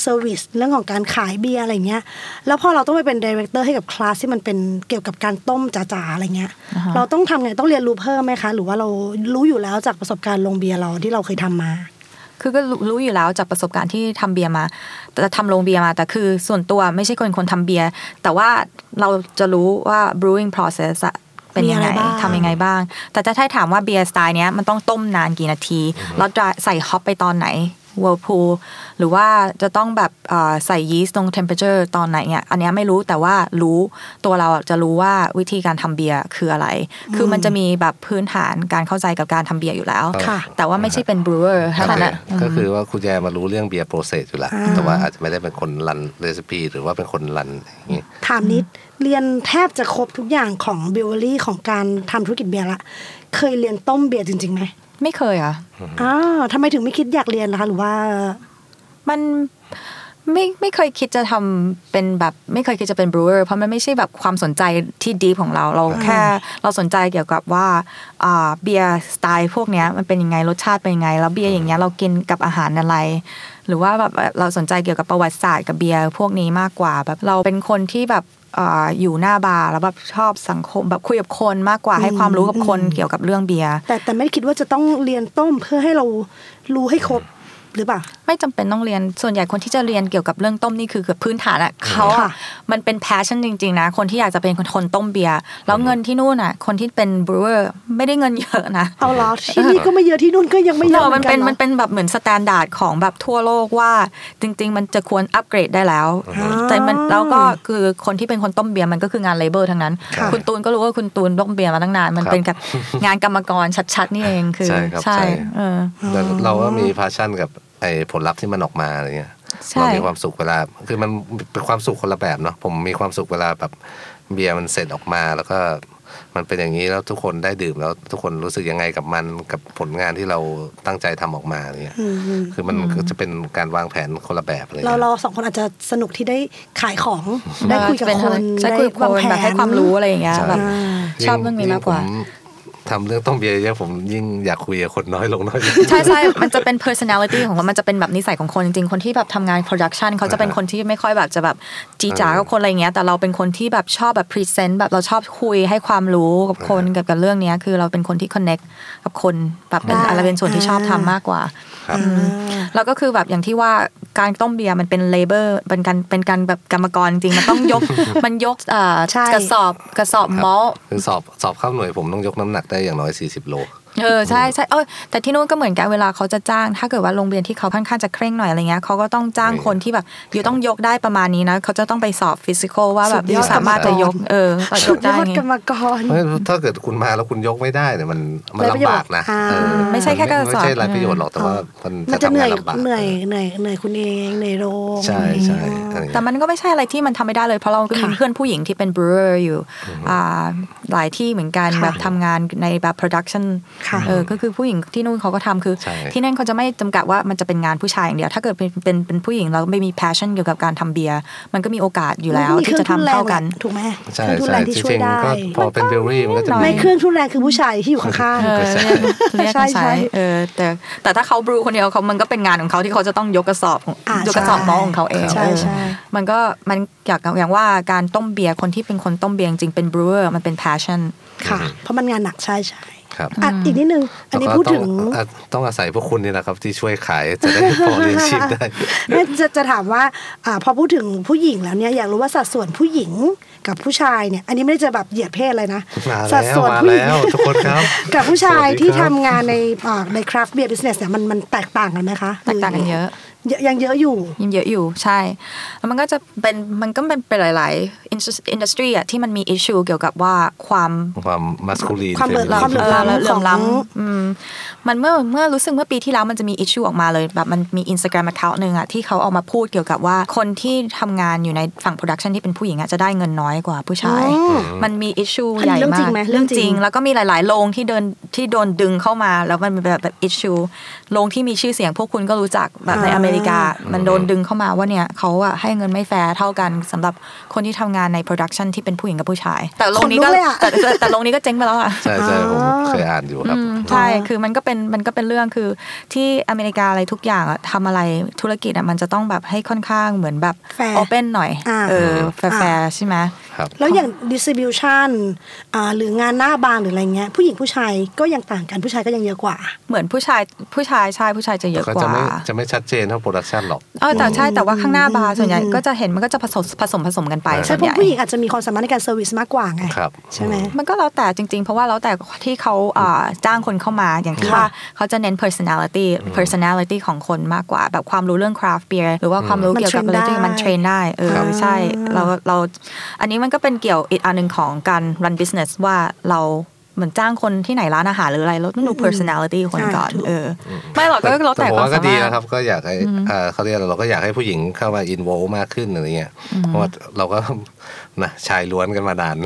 service เรื่องของการขายเบียร์อะไรเงี้ย แล้วพอเราต้องไปเป็น director ให้กับคลาสที่มันเป็นเกี่ยวกับการต้มจ๋าๆอะไรเงี้ย เราต้องทำไงต้องเรียนรู้เพิ่มไหมคะ หรือว่าเรารู้อยู่แล้วจากประสบการณ์โรงเบียร์เราที่เราเคยทำมา คือก็รู้รู้อยู่แล้วจากประสบการณ์ที่ทำเบียร์มาแต่ทำโรงเบียร์มา แต่คือส่วนตัวไม่ใช่คนคนทำเบียร์แต่ว่าเราจะรู้ว่า brewing process อะเป็นยังไงมีอะไรบ้างทำยังไงบ้าง แต่ถ้าถ้าถามว่าเบียร์สไตล์เนี้ยมันต้องต้มนานกี่นาที แล้วจะใส่ hop ไปตอนไหน whirlpool หรือว่าจะต้องแบบเอ่อใส่ยีสต์ตรง temperature ตอนไหนเนี่ยอันเนี้ยไม่รู้แต่ว่ารู้ตัวเราอะจะรู้ว่าวิธีการทำเบียร์คืออะไร คือมันจะมีแบบพื้นฐานการเข้าใจกับการทำเบียร์อยู่แล้วค่ะแต่ว่าไม่ใช่เป็น brewer เท่านั้นแหละก็คือว่าคุณแจมารู้เรื่องเบียร์ process อยู่แล้วอ่าแต่ว่าอาจจะไม่ได้เป็นคน run recipe หรือว่าเป็นคน run อย่างงี้ถามนิดเรียนแทบจะครบทุกอย่างของ brewery ของการทำธุรกิจเบียร์ละ เคยเรียนต้มเบียร์จริงๆไหม ไม่เคยอะอ้าวทำไมถึงไม่คิดอยากเรียนล่ะคะหรือว่า มันไม่ไม่เคยคิดจะทำเป็นแบบไม่เคยคิดจะเป็น brewer เพราะมันไม่ใช่แบบความสนใจที่ดีของเราเราแค่เราสนใจเกี่ยวกับว่าอ่าเบียร์สไตล์พวกเนี้ยมันเป็นยังไงรสชาติเป็นยังไง แล้วเบียร์อย่างเงี้ยเรากินกับอาหารอะไร หรือว่าแบบเราสนใจเกี่ยวกับประวัติศาสตร์กับเบียร์พวกนี้มากกว่าแบบเราเป็นคนที่แบบ อ่าอยู่หน้าบาร์แล้วแบบชอบสังคมแบบคุยกับคนมากกว่าให้ความรู้กับคนเกี่ยวกับเรื่องเบียร์แต่แต่ไม่ได้คิดว่าจะต้องเรียนต้มเพื่อให้เรารู้ให้ครบหรือเปล่าไม่จำเป็นต้องเรียนส่วนใหญ่คนที่จะเรียนเกี่ยวกับเรื่องต้มนี่คือเกือบพื้นฐานอะเขาอะค่ะ มันเป็น passion จริง ๆ นะ คนที่อยากจะเป็นคนต้มเบียร์แล้วเงินที่นู่นอะคนที่เป็น brewer ไม่ได้เงินเยอะนะอ้าวเหรอที่นี่ก็ไม่เยอะที่นู่นก็ยังไม่เยอะเออเหมืมัอนนกัเป็นนหรอมันเป็นแบบเหมือน standard ของแบบทั่วโลกว่า จริง ๆ มันจะควรอัปเกรดได้แล้วอ่าแต่มันแล้วก็คือคนที่เป็นคนต้มเบียร์มันก็คืองาน labor ทั้งนั้นค่ะคุณตูนก็รู้ว่าคุณตูนต้มเบียร์มาตั้งนานมันครับเป็นกับงานกรรมกรชัดๆนี่เองคือใช่ครับใช่เออแต่เราก็มีพาชั่นกับไอ้ผลลัพธ์ที่มันออกมาอะไรเงี้ยใช่ เรามีความสุขเวลา คือมันเป็นความสุขคนละแบบเนาะผมมีความสุขเวลาแบบเบียร์มันเสร็จออกมาแล้วก็มันเป็นอย่างนี้แล้วทุกคนได้ดื่มแล้วทุกคนรู้สึกยังไงกับมันกับผลงานที่เราตั้งใจทำออกมาอะไรเงี้ยอืมคือมันก็จะเป็นการวางแผนคนละแบบอะไรเราเงี้ยเราสองคนอาจจะสนุกที่ได้ขายของได้คุยกับเป็นคนใช่ได้คุยกับวางคนแผแบบนให้ความรู้อะไรอย่างเงี้ยใช่แบบอ่าชอบเรื่องนี้มากกว่ายิ่งผ ทำเรื่องต้องเบียร์เยอะผมยิ่งอยากคุยกับคนน้อยลงน้อยลงใช่ใช่มันจะเป็น personality ของมันมันจะเป็นแบบนิสัยของคนจริงๆ คนที่แบบทำงาน production เขาจะเป็นคนที่ไม่ค่อยแบบจะแบบจีจ๋ากับคนอะไรเงี้ยแต่เราเป็นคนที่แบบชอบแบบ present แบบเราชอบคุยให้ความรู้กับคนกับกับเรื่องเนี้ยคือเราเป็นคนที่ connect กับคนแบบเป็นได้อะไรเป็นส่วนที่ชอบทำมากกว่าครับอืมแล้วก็คือแบบอย่างที่ว่าการต้มเบียร์มันเป็น labor เป็นการเป็นการแบบกรรมกรจริงๆมันต้องยกมันยกเอ่อใช่กระสอบกระสอบมอลคือสอบสอบเข้าหน่วยผมต้องยกน้ำหนักได้อย่างน้อย 40 โล เออใช่ใช่เออแต่ที่นู่นก็เหมือนกันเวลาเขาจะจ้าง ถ้าเกิดว่าโรงเรียนที่เขาค่อนข้างจะเคร่งหน่อยอะไรเงี้ยเขาก็ต้องจ้างคนที่แบบอยู่ต้องยกได้ประมาณนี้นะเขาจะต้องไปสอบฟิสิกอลว่าแบบสุดยอดสามารถจะยกเออยสุกดยได้อดไงกรรมกรเพราะถ้าเกิดคุณมาแล้วคุณยกไม่ได้เนี่ยมันมันไรประโยชน์ลำบากนะอ่าเออไม่ใช่แค่กระสอบไม่ใช่ไรประโยชน์หรอกแต่ว่ามันมันจะจะเหทำนื่งาอยนลำบากเหนื่อยเหนื่อยเหนื่อยคุณเองเหนื่อยโรงใช่ใช่อะไรแต่เงี้ยมันก็ไม่ใช่อะไรที่มันทำไม่ได้เลยเพราะเราก็มีค่ะเพื่อนผู้หญิงที่เป็นบรูเวอร์อยู่อ่าหลายที่เหมือนกันค่ะแบบทำงานในแบบโปรดักชันค่ะเออก็คือผู้หญิงที่นู่นเขาก็ทำคือใช่ที่นั่นเขาจะไม่จำกัดว่ามันจะเป็นงานผู้ชายอย่างเดียว ถ้าเกิดเป็นเป็นเป็นผู้หญิงแล้วไม่มี passion เกี่ยวกับการทำเบียร์มันก็มีโอกาสอยู่แล้วมันก็มีที่จะทำเท่ากันถูกไหมใช่เครื่องทุนใช่แรงที่จช่วยริงได้ๆก็พอเป็นเบลลี่มันก็จะไม่มีเครื่องทุนแรงคือผู้ชายที่อยู่ข้างเออใช่เรียกเรียกใช่ใช้ใช่เออแต่แต่ถ้าเขา brew คนเดียวเขามันก็เป็นงานของเขาที่เขาจะต้องยกกระสอบของอ่ายกกระสอบใช่มอลต์ของเขาเองใช่เออใช่มันก็มันอยากอย่างว่าการต้มเบียร์คนที่เป็นคนต้มเบียร์จริงๆเป็น brewer มันเป็น passion ๆค่ะ เพราะมันงานหนักใช่ใช่ ครับอะอีกนิดนึง อันนี้แล้วก็พูดถึงต้องอะต้องอาศัยพวกคุณนี่แหละครับ ที่ช่วยขายจะได้พอเลี้ยงชีพได้ไม่จะจะถามว่าอ่าพอพูดถึงผู้หญิงแล้วเนี่ยอยากรู้ว่าสัดส่วนผู้หญิง กับผู้ชายเนี่ย อันนี้ไม่ได้จะแบบเหยียดเพศเลยนะมาสัดแล้วส่วนมาผู้หญิงแล้วทุกคนครับกับผู้ชายสวัสดีที่ครัทำบงานในอ่าใน craft beer business เนี่ยมันมันแตกต่างกันไหมคะแตกต่างกันเยอะเยอะยังเยอะอยู่ยังเยอะอยู่ใช่แล้วมันก็จะเป็นมันก็เป็นเป็นหลาย ๆ industry อะที่มันมี issue เกี่ยวกับว่าความความ masculine ความเหลื่อมความเหลื่อมล้ำของเหลื่อมล้ำอืมมันเมื่อเมื่อรู้สึกเมื่อปีที่แล้วมันจะมี issue ออกมาเลยแบบมันมี Instagram account หนึ่งอะที่เขาเอามาพูดเกี่ยวกับว่าคนที่ทำงานอยู่ในฝั่ง production ที่เป็นผู้หญิงอะจะได้เงินน้อยกว่าผู้ชาย มันมี issue อันนี้ใหญ่เรื่องมาจริกงไหมเรื่องจริง แล้วก็มีหลาย ๆ โรงที่เดินที่โดนดึงเข้ามา แล้วมันเป็นแบบแบบ issue โรงที่มีชื่อเสียงพวกคุณก็รู้จักแบบในอ่าอเมริกา มันโดนดึงเข้ามาว่าเนี่ยเขาอะให้เงินไม่แฟร์เท่ากันสำหรับคนที่ทำงานใน production ที่เป็นผู้หญิงกับผู้ชาย แต่โรงนี้ก็ขนลุกเลยอะแต่แต่แต่โรงนี้ก็เจ๊งไปแล้วอะใช่ใช่ผมเคยอ่านอยู่ครับอืมใช่คือมันก็เป็นมันก็เป็นเรื่องคือที่อเมริกาอะไรทุกอย่างอะทำอะไรธุรกิจอะมันจะต้องแบบให้ค่อนข้างเหมือนแบบ Fair โอเ n นหน่อยอ่าเออแฟร์ๆใช่ไหมครับแล้วอย่าง distribution อ่าหรืองานหน้าบาร์หรืออะไรเงี้ยผู้หญิงผู้ชายก็ยังต่างกันผู้ชายก็ยังเยอะกว่า เหมือนผู้ชายผู้ชายใช่ผู้ชายจะเยอะก็กจะว่าไม่จะไม่ชัดเจนเท่า production หรอกเออแต่ใช่แต่ว่าข้างหน้าบาร์ส่วนใหญ่อืมก็จะเห็นมันก็จะผสมผสมผสมกันไปใช่ใช่ส่วนเพใหญ่ราะผู้หญิงอาจจะมีความสามารถในการ service มากกว่าไงครับใช่ไหมมันก็แล้วแต่จริง ๆ เพราะว่าแล้วแต่ที่เขาอ่าจ้างคนเข้ามาอย่างที่ค่ะว่าเขาจะเน้น personality personality ของคนมากกว่าแบบความรู้เรื่อง craft beer หรือว่าความรู้มันเกี่ยวกับ train อะไรที่ได้มัน train ได้เออครับใช่เราเราอันนี้มันก็เป็นเกี่ยวอีกอันหนึ่งของการ run business ว่าเราเหมือนจ้างคนที่ไหนร้านอาหารหรืออะไรเราต้องดู personality คนก่อนใช่ถูกเออไม่หรอกก็แล้วแต่ผมความว่าก็สาดีมารถนะครับก็อยากให้อ่าเขาเรียกอะไรเราก็อยากให้ผู้หญิงเข้ามาอินโวมากขึ้นอะไรเงี้ยเพราะว่าเราก็นะชายล้วนกันมานาน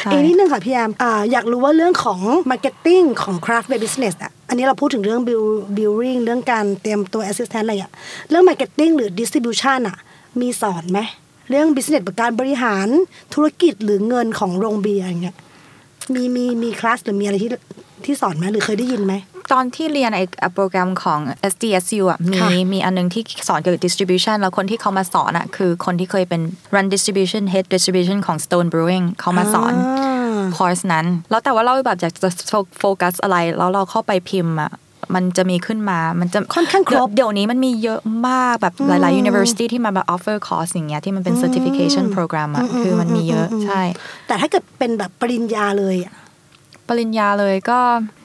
ใช่อีกนิดนึงค่ะพี่แอมอ่าอยากรู้ว่าเรื่องของ marketing ของ craft beer business อะอันนี้เราพูดถึงเรื่อง build building เรื่องการเตรียมตัว assistant อะไรอะเรื่อง marketing หรือ distribution อะมีสอนไหม เรื่อง business แบบการบริหารธุรกิจหรือเงินของโรงเบียร์อย่างเงี้ยมีมีมีคลาสหรือมีอะไรที่ที่สอนไหมหรือเคยได้ยินไหมตอนที่เรียนไอ้โปรแกรมของ SDSU อะมีค่ะมีอันนึงที่สอนเกี่ยวกับ distribution แล้วคนที่เขามาสอนอะคือคนที่เคยเป็น run distribution head distribution ของ Stone Brewing เขามาสอนอ่าคอร์สนั้น แล้วแต่ว่าเราแบบอยากจะโฟกัสอะไร แล้วเราเข้าไปพิมพ์อะ มันจะมีขึ้นมา มันจะค่อนข้างครบ เดี๋ยวนี้มันมีเยอะมากแบบหลายๆ university ที่มาแบบ offer course อย่างเงี้ยที่มันเป็น certification program อะคือมันมีเยอะใช่ แต่ถ้าเกิดเป็นแบบปริญญาเลยอะ ปริญญาเลยก็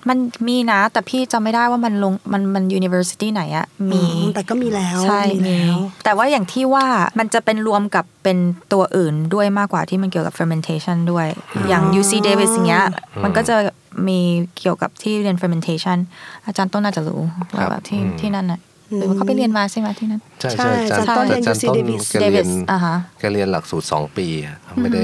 มันมีนะ แต่พี่จำไม่ได้ว่ามันลงมันมัน university ไหนอะมีอืมแต่ก็มีแล้วใช่มีมีแล้ว แต่ว่าอย่างที่ว่ามันจะเป็นรวมกับเป็นตัวอื่นด้วยมากกว่าที่มันเกี่ยวกับ fermentation ด้วย อย่าง UC Davis อย่างเงี้ยมันก็จะมีเกี่ยวกับที่เรียน fermentation อาจารย์ต้นน่าจะรู้ว่าแบบที่ที่นั่นน่ะหรือว่าเขาไปเรียนมาใช่ไหมที่นั่น ใช่ใช่ใช่อาจารย์อาจารย์ต้นเรียนอาจารย์ UC ต้น Davis แกเรียน Davis อ่าฮะแกเรียนหลักสูตรสองปีอะไม่ได้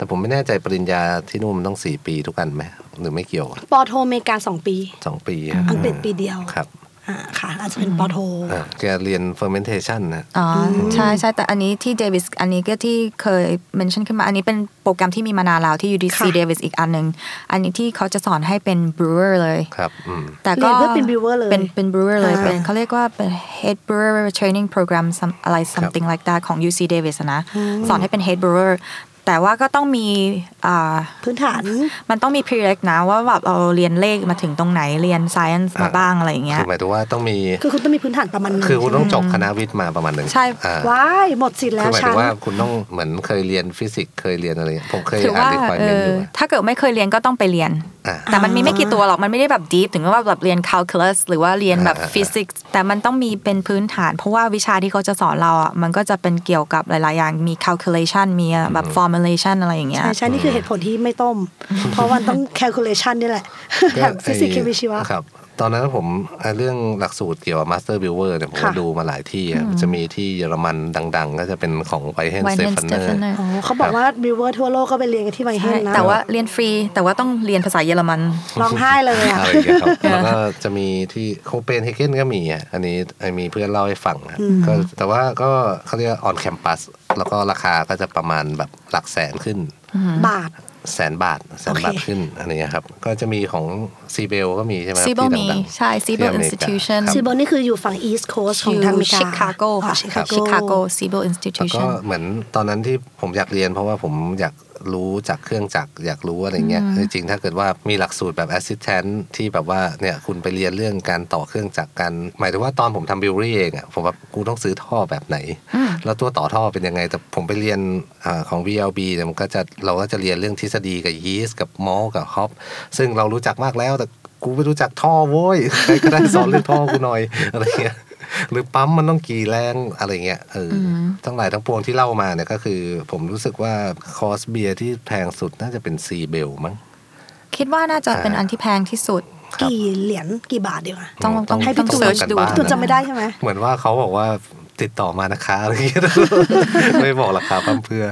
แต่ผมไม่แน่ใจปริญญาที่นู่นมันต้องสี่ปีทุกอันไหมหรือไม่เกี่ยวอะปอโทอเมริกาสองปีสองปีอะอังกฤษปีเดียวครับอ่าค่ะอาจจะเป็นปอโทอ่าแกเรียน fermentation นะอ๋ออใช่ใช่แต่อันนี้ที่เดวิสอันนี้ก็ที่เคยเมนชั่นขึ้นมาอันนี้เป็นโปรแกรมที่มีมานานแล้วที่ UDC ค่ะ Davis อีกอันหนึ่งอันนี้ที่เขาจะสอนให้เป็น brewer เลยครับอืมแต่ก็เรียนเพื่อเป็น brewer เลยเป็นเป็น brewer เลยอ่าเป็นเขาเรียกว่าเป็น head brewer training program some- อะไร something like that ของ UC Davis อะนะสอนให้เป็น head brewer แต่ว่าก็ต้องมีอ่าพื้นฐาน มันต้องมี prereq นะว่าแบบเราเรียนเลขมาถึงตรงไหนเรียน science มาบ้างอะไรอย่างเงี้คืยอหมายถึงว่าต้องมีคือคุณต้องมีพื้นฐานประมาณหนึงคือคุณต้องจบคณะวิทย์มาประมาณหนึ่งใช่อ่าว้ายหมดสิทธิ์แล้คืวอหมายฉัถึนงว่าคุณต้องเหมือนเคยเรียนฟิสิกส์เคยเรียนอะไรผมเคยคืออ่านว่ารีควอเอเมนต์ออยู่ถ้าเกิดไม่เคยเรียนก็ต้องไปเรียนอ่าแต่มันมีไม่กี่ตัวหรอกมันไม่ได้แบบ deep ถึงว่าแบบเรียน calculus หรือว่าเรียนแบบอ่า physics แต่มันต้องมีเป็นพื้นฐาน เพราะว่าวิชาที่เขาจะสอนเราอะมันก็จะเป็นเกี่ยวกับหลายๆอย่างมี calculation มีแบบ formulation อะไรอย่างเงี้ย ใช่ใช่นี่คือเหตุผลที่ไม่ต้ม เพราะมันต้อง calculation นี่แหละก็แบบฟิสิกส์เคไอ้มีชีวะครับ ตอนนั้นผมไอ้เรื่องหลักสูตรเกี่ยวกับ Master Brewer เนี่ยผมก็ค่ะดูมาหลายที่อะจะมีที่เยอรมันดัง ๆ ก็จะเป็นของไวเฮน Weinheim เซฟันเนอร์ Stefaner อ๋อเขาบอกว่า brewer ทั่วโลกก็ไปเรียนกันที่ไวเฮใช่นนะแต่ว่าเรียนฟรี แต่ว่าต้องเรียนภาษาเยอรมันร้องไห้เลยอะอะไรอย่างเงี้ยครับแล้วก็จะมีที่โคเปนเฮเกนก็มีอะอันนี้ไอ้มีเพื่อนเล่าให้ฟังนะก็แต่ว่าก็เขาเรียก on campus แล้วก็ราคาก็จะประมาณแบบหลักแสนขึ้นบาท แสนบาทแสนบาทโอเคขึ้นอะไรเงี้ยครับ ก็จะมีของ Siebel ก็มีใช่ไหมครับ Siebel ที่มีดังๆใช่ Siebel ที่อเมริกา Institution ครับ Siebel นี่คืออยู่ฝั่ง East Coast ของทางอเมริกาชิคาโกค่ะชิคาโกชิคาโก Siebel แล้วก็ Institution เหมือนตอนนั้นที่ผมอยากเรียนเพราะว่าผมอยาก รู้จากเครื่องจักรอยากรู้อะไรเงี้ยจริงๆถ้าเกิดว่ามีหลักสูตรแบบ assistant ที่แบบว่าเนี่ยคุณไปเรียนเรื่องการต่อเครื่องจักรกันหมายถึงว่าตอนผมทำ brewery เองอะผมแบบกูต้องซื้อท่อแบบไหน แล้วตัวต่อท่อเป็นยังไงแต่ผมไปเรียนอ่าของ VLB เนี่ยมันก็จะเราก็จะเรียนเรื่องทฤษฎีกับยีสต์กับมอลต์กับฮอปซึ่งเรารู้จักมากแล้วแต่กูไม่รู้จักท่อโว้ยใครก็ได้สอนเรื่องท่อกูหน่อยอะไรเงี้ย หรือปั๊มมันต้องกี่แรงอะไรเงี้ยเอออทั้งหลายทั้งปวงที่เล่ามาเนี่ยก็คือ ผมรู้สึกว่าคอร์สเบียร์ที่แพงสุดน่าจะเป็น Siebel มั้งคิดว่าน่าจะเป็นอันที่แพงที่สุดกี่เหรียญกี่บาทดีวะต้องต้องให้พี่ต้องตูน search ดูบ้านตูนจำไม่ได้ใช่ไหมเหมือนว่าเขาบอกว่า ติดต่อมานะคะอะไรเงี้ยไม่บอกราคาพร่ำเพรื่อ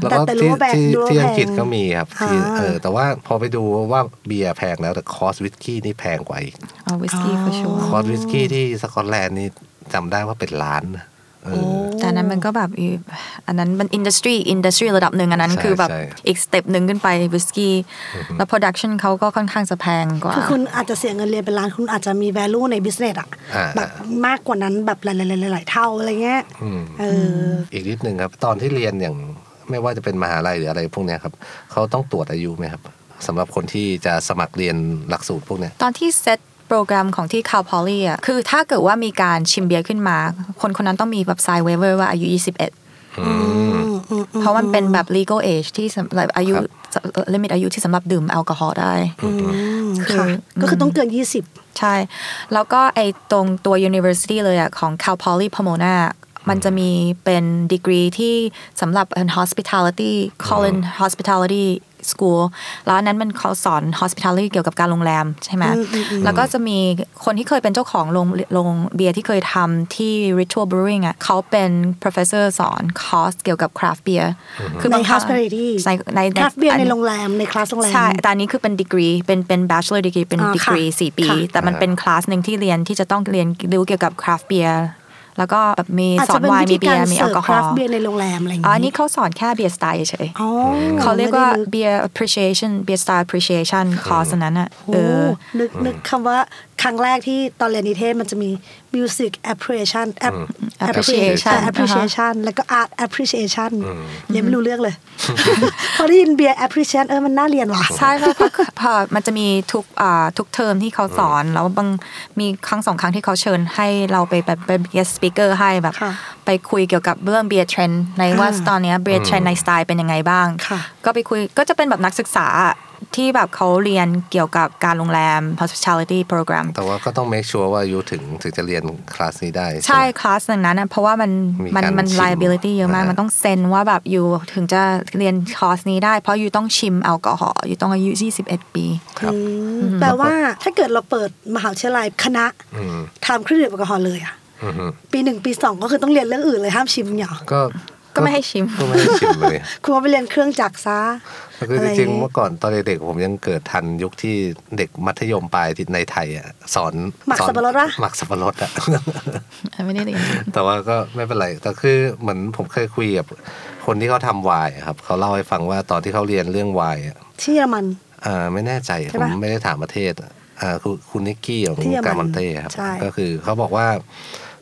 แล้วก็แต่ที่รู้ว่าแพงที่รู้ว่าแพงที่อังแพงกฤษก็มีครับที่อ่าเออแต่ว่าพอไปดูว่าเบียร์แพงแล้วแต่คอร์สวิสกี้นี่แพงกว่าอีกเอาวิสกี้ for sure คอร์สวิสกี้ที่สกอตแลนด์นี่จำได้ว่าเป็นล้านนะเออ แต่อันนั้นมันก็แบบอีอันนั้นมัน industry industry ระดับหนึ่งอันนั้นใช่คือแบบใช่อีก step หนึ่งขึ้นไปวิสกี้แล้ว production เขาก็ค่อนข้างจะแพงกว่าคือคุณอาจจะเสียเงินเรียนเป็นล้านคุณอาจจะมี value ใน business อะอ่าแบบมากกว่านั้นแบบหลายๆหลายๆเท่าอะไรเงี้ยอืมเอออีกนิดนึงครับ ตอนที่เรียนอย่างไม่ว่าจะเป็นมหาลัยหรืออะไรพวกเนี้ยครับเขาต้องตรวจอายุไหมครับสำหรับคนที่จะสมัครเรียนหลักสูตรพวกเนี้ยตอนที่เซต โปรแกรมของที่ Cal Poly อะคือถ้าเกิดว่ามีการชิมเบียร์ขึ้นมา คนคนนั้นต้องมีแบบ sign waiver ว่าอายุ 21 เพราะมันเป็นแบบ legal age ที่สำหรับอายุ limit อายุที่สำหรับดื่มแอลกอฮอล์ได้คือค่ะก็คือต้องเกิน 20 ใช่ แล้วก็ไอตรงตัว university เลยอะของ Cal Poly Pomona มันจะมีเป็นดีกรีที่สำหรับเป็น hospitality Collin hospitality school แล้วอันนั้นมันเขาสอน hospitality เกี่ยวกับการโรงแรมใช่ไหมแล้วก็จะมีคนที่เคยเป็นเจ้าของโรงโรงเบียร์ที่เคยทำที่ Ritual Brewing อะเขาเป็น professor สอนคอร์สเกี่ยวกับ craft beer คือในบางครั้ง hospitality ในในคราฟเบียร์ในอัโรงแรมในคลาสโรงแรมใช่แต่อันนี้คือเป็นดีกรีเป็นเป็น bachelor degree เป็นอ่าดีกรีค่ะสี่ปีค่ะแต่มันเป็นคลาสหนึ่งที่เรียนที่จะต้องเรียนรู้เกี่ยวกับ craft beer แล้วก็แบบมีอาจสอจะนเป็นไวน์วิมีธีเบีกายรร์มีแอเสิลร์ฟกอฮคอราฟล์เบียร์ในโรงแรมอะไรอย่างอ๋ออันนี้นี้เขาสอนแค่เบียร์สไตล์เฉยอ๋อเขาเรียกว่าไม่ได้ลึ beer appreciation beer style appreciation คอร์สนั้นอะเอโอ้อนึกนึกคำว่า ครั้งแรกที่ตอนเรียนนิเทศมันจะมี music appreciation app- appreciation appreciation แล้วก็ art appreciation เรียนไม่รู้เรื่องเลยพอได้ยินเบียร์ appreciation เออมันน่าเรียนว่ะใช่เพราะเพราะเพราะมันจะมีทุกอ่าทุกเทอมที่เขาสอน แล้วบางมีครั้งสองครั้งที่เขาเชิญให้เราไปแบบเป็น guest speaker ให้แบบค่ะไปคุยเกี่ยวกับเรื่อง beer trend ในว่าอ่าตอนเนี้ย beer trend ในสไตล์เป็นยังไงบ้างค่ะก็ไปคุยก็จะเป็นแบบนักศึกษา ที่แบบเขาเรียนเกี่ยวกับการโรงแรม hospitality program แต่ว่าก็ต้อง make sure ว่าอยู่ถึงถึงจะเรียนคลาสนี้ได้ ใช่ไหมคลาสหนึ่งนั้นนะเพราะว่ามันมีมันการมันชิม liability เยอะมากอ่ามัมันต้องเซ็นว่าแบบอยู่ถึงจะเรียนคอร์สนี้ได้ เพราะอยู่ต้องชิมแอลกอฮอล์อยู่ต้องอายุ 21 ปีครับอืมแปลว่าถ้าเกิดเราเปิดมหาวิทยาลัยคณะอืมทำเครื่องดื่มแอลกอฮอล์เลยอะอือฮึปีหนึ่งปีสองก็คือต้องเรียนเรื่องอื่นเลยห้ามชิมเนี่ยหรอก็ ก็ไม่ให้ชิมก็ไม่ให้ชิมเลยคุณว่าไปเรียนเครื่องจักรซะแล้วคือจริงๆเมื่อก่อนตอนเด็กๆผมยังเกิดทันยุคที่เด็กมัธยมปลายที่ในไทยอะสอนหมักสอนสับปะรดปะหมักสับปะรดอะไม่ได้เรียนแต่ว่าก็ไม่เป็นไรแต่คือเหมือนผมเคยคุยกับคนที่เขาทำวายอะครับเขาเล่าให้ฟังว่าตอนที่เขาเรียนเรื่องวายอะที่เยอรมันอ่าไม่แน่ใจใช่ผมปะไม่ได้ถามประเทศอ่าคุณคุณนิกกี้ของที่เยอรมันการมอนเต้ครับใช่ก็คือเขาบอกว่า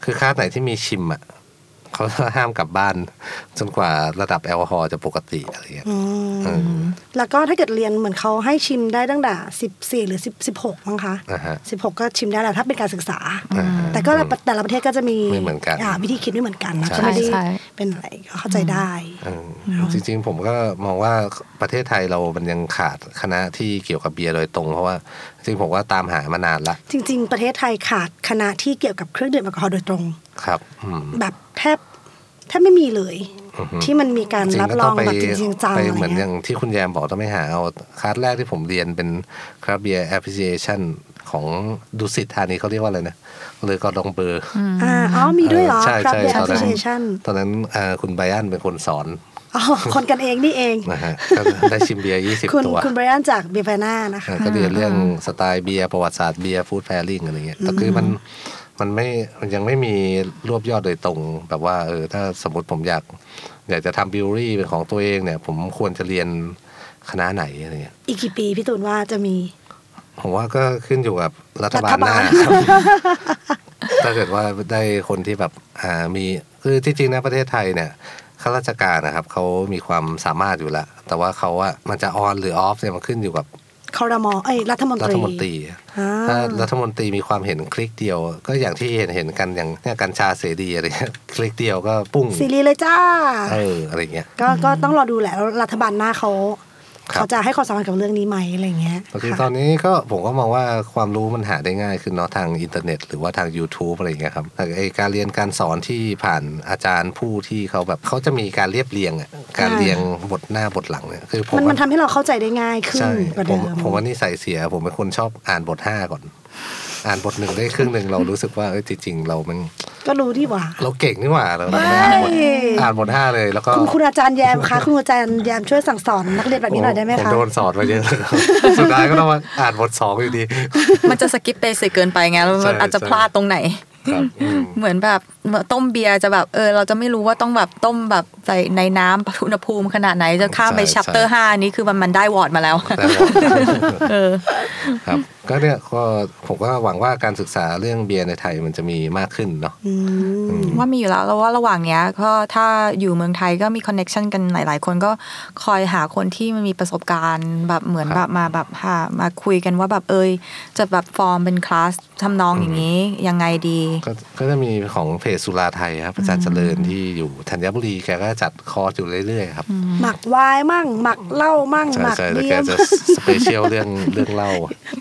คือคลาสไหนที่มีชิมอะ เขาห้ามกลับบ้าน จนกว่าระดับแอลกอฮอล์จะปกติอะไรอย่างเงี้ยอืมเออแล้วก็ถ้าเกิดเรียนเหมือนเขาให้ชิมได้ตั้งแต่สิบสี่หรือสิบสิบหกมั้งคะอ่าฮะสิบหกก็ชิมได้แล้วถ้าเป็นการศึกษาอ่าฮะแต่ก็แต่ละประเทศก็จะมีไม่เหมือนกันาวิธีคิดไม่เหมือนกันนะใช่ก็ไม่ได้ใช่เป็นอะไรก็เข้าใจได้เออจริงๆผมก็มองว่าประเทศไทยเรามันยังขาดคณะที่เกี่ยวกับเบียร์โดยตรง เพราะว่า จริงๆผมว่าตามหามานานละจริง ๆ ประเทศไทยขาดคณะที่เกี่ยวกับเครื่องดื่มแอลกอฮอล์โดยตรง ครับอืมแบบแทบแทบไม่มีเลยอือฮึที่มันมีการจริงรับก็รต้อองงไปแบบจริงๆจังไปอะไรเหมือนอเงี้ยย่างที่คุณแยมบอกต้องไปหาเอาคลาสแรกที่ผมเรียนเป็นคราฟเบียร์แอ p พ e c i a t i o n ของดุสิตธานีเขาเรียกว่าอะไรนะหรือกอดองเบอร์อ่าอ๋อมีด้วยเหรอใช่ครับใช่เบียร์ตอนนั้น association ตอนนั้นอ่าคุณไบรอันเป็นคนสอนอ๋อ คนกันเองนี่เองนะฮะก็ได้ชิมเบียร์ยี่สิบคุณตัว คุณไบรอันจากเบียร์แฟน่านะคะอ่าก็เรียนเรื่องสไตล์เบียร์ประวัติศาสตร์เบียร์ฟู้ดแพริงอะไรเงี้ยแต่คือมันมันไม่มันยังไม่มีรวบยอดโดยตรงแบบว่าเออถ้าสมมติผมอยาก อยากจะทำบิวรี่เป็นของตัวเองเนี่ย ผมควรจะเรียนคณะไหนอะไรเงี้ยอีกกี่ปีพี่ตูนว่าจะมี ผมว่าก็ขึ้นอยู่กับรัฐบาลรัฐหบาน้าลครับถ้าเกิดว่าได้คนที่แบบอ่ามีคือจริงๆนะประเทศไทยเนี่ย ข้าราชการนะครับเขามีความสามารถอยู่แล้ว แต่ว่าเขาอะมันจะออนหรือออฟเนี่ยมันขึ้นอยู่กับคอรมอเอ้ยรัฐมนตรัรีฐมนตรีอ่าถ้ารัฐมนตรีมีความเห็นคลิกเดียว ก็อย่างที่เห็นเห็นกันอย่างเนี่ยกัญชาเสรีอะไรเงี้ยคลิกเดียวก็ปุ้งซีรีส์เลยจ้าเอออะไรเงี้ยก็ก็ต้องรอดูแหละแล้วรัฐบาลหน้าเขาครับ เขาจะให้ความสำคัญกับเรื่องนี้ไหมอะไรเงี้ยบางทีค่ะตอนนี้ก็ผมก็มองว่าความรู้มันหาได้ง่ายขึ้นเนาะทางอินเทอร์เน็ต หรือว่าทาง YouTube อะไรอย่างเงี้ยครับแต่ไอการเรียนการสอนที่ผ่านอาจารย์ผู้ที่เขาแบบเขาจะมีการเรียบเรียงอะการเรียงบทหน้าบทหลังเนี่ยคือผมมันว่ามันทำให้เราเข้าใจได้ง่ายขึ้นใช่กว่าผเดิมมผมว่านี่ใส่เสีย ผมเป็นคนชอบอ่านบทห้าก่อน อ่านบทหนึ่งได้ครึ่งหนึ่งเรารู้สึกว่าเออจริงๆเรามัน ก็รู้ดีว่า เราเก่งนี่หว่าเราไม่อ่านบทอ่านบทห้าเลยแล้วก็คุณคุณอาจารย์แยมคะคุณอาจารย์แยมช่วยสั่งสอนนักเรียนแบบนี้หน่อยได้ไหมผมคะโดนสอนมาเยอะสุดท้ายก็ต้องมาอ่านบทสองอยู่ดี มันจะสกิปเบสิกเกินไปไงแล้วใช่มันอาจจะใช่พลาดตรงไหนครับอืมเหมือนแบบต้มเบียร์จะแบบเออเราจะไม่รู้ว่าต้องแบบต้มแบบใส่ในน้ำอุณหภูมิขนาดไหนจะข้ามไปใช่ chapter ใช่ห้านี้คือมันมันได้วอร์ดมาแล้วแต่ว่าเออครับ ก็เนี่ยก็ผมก็หวังว่าการศึกษาเรื่องเบียร์ในไทยมันจะมีมากขึ้นเนาะอืมว่ามีอยู่แล้วแล้วว่าระหว่างเนี้ยก็ถ้าอยู่เมืองไทยก็มี connection กันหลาย ๆ คนก็คอยหาคนที่มันมีประสบการณ์แบบเหมือนแบบมาครับแบบหามาคุยกันว่าแบบเอยจะแบบฟอร์มเป็นคลาสทำนองอย่างนี้ยังไงดีก็ก็จะมีของเพจสุราไทยครับอาจารย์เจริญที่อยู่ธัญบุรีแกก็จัดคอร์สอยู่เรื่อยๆครับหมักไวน์มั่งหมักเหล้ามั่งใช่ใช่หมักเบียร์แล้วแกจะ specialเรื่องเรื่องเหล้า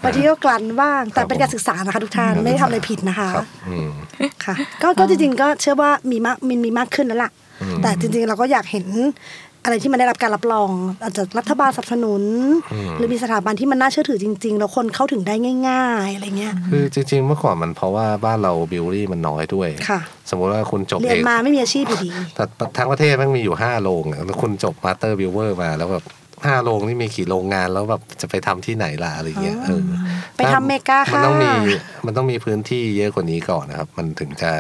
บางทีก็กลั่นบ้าง แต่ครับเป็นการศึกษานะคะทุกท่านครับไม่ได้ทำอะไรผิดนะคะครับอืมค่ะก็ก็จริงๆก็เชื่อว่ามีมากมีมีมากขึ้นแล้วล่ะ แต่จริงๆเราก็อยากเห็นอะไรที่มันได้รับการรับรอง อาจจะรัฐบาลสนับสนุน หรือมีสถาบันที่มันน่าเชื่อถือจริง ๆ แล้วคนเข้าถึงได้ง่าย ๆ อะไรเงี้ยคือจริง ๆ เมื่อก่อนมันเพราะว่าบ้านเรา brewery มันน้อยด้วยค่ะสมมุติว่าคุณจบเรีเอยนกมาไมไม่มีอาชีพอยู่ดีแต่ทั้งประเทศมันมีอยู่ห้าโรงอะแล้วคุณจบ master brewer มาแล้วแบบ ห้าโรงนี่มีกี่โรงงานแล้วแบบจะไปทำที่ไหนล่ะอะไรเงี้ยเออไปทำเมกามันต้องมีค่ะมันต้องมีพื้นที่เยอะกว่านี้ก่อนนะครับ มันถึงจะ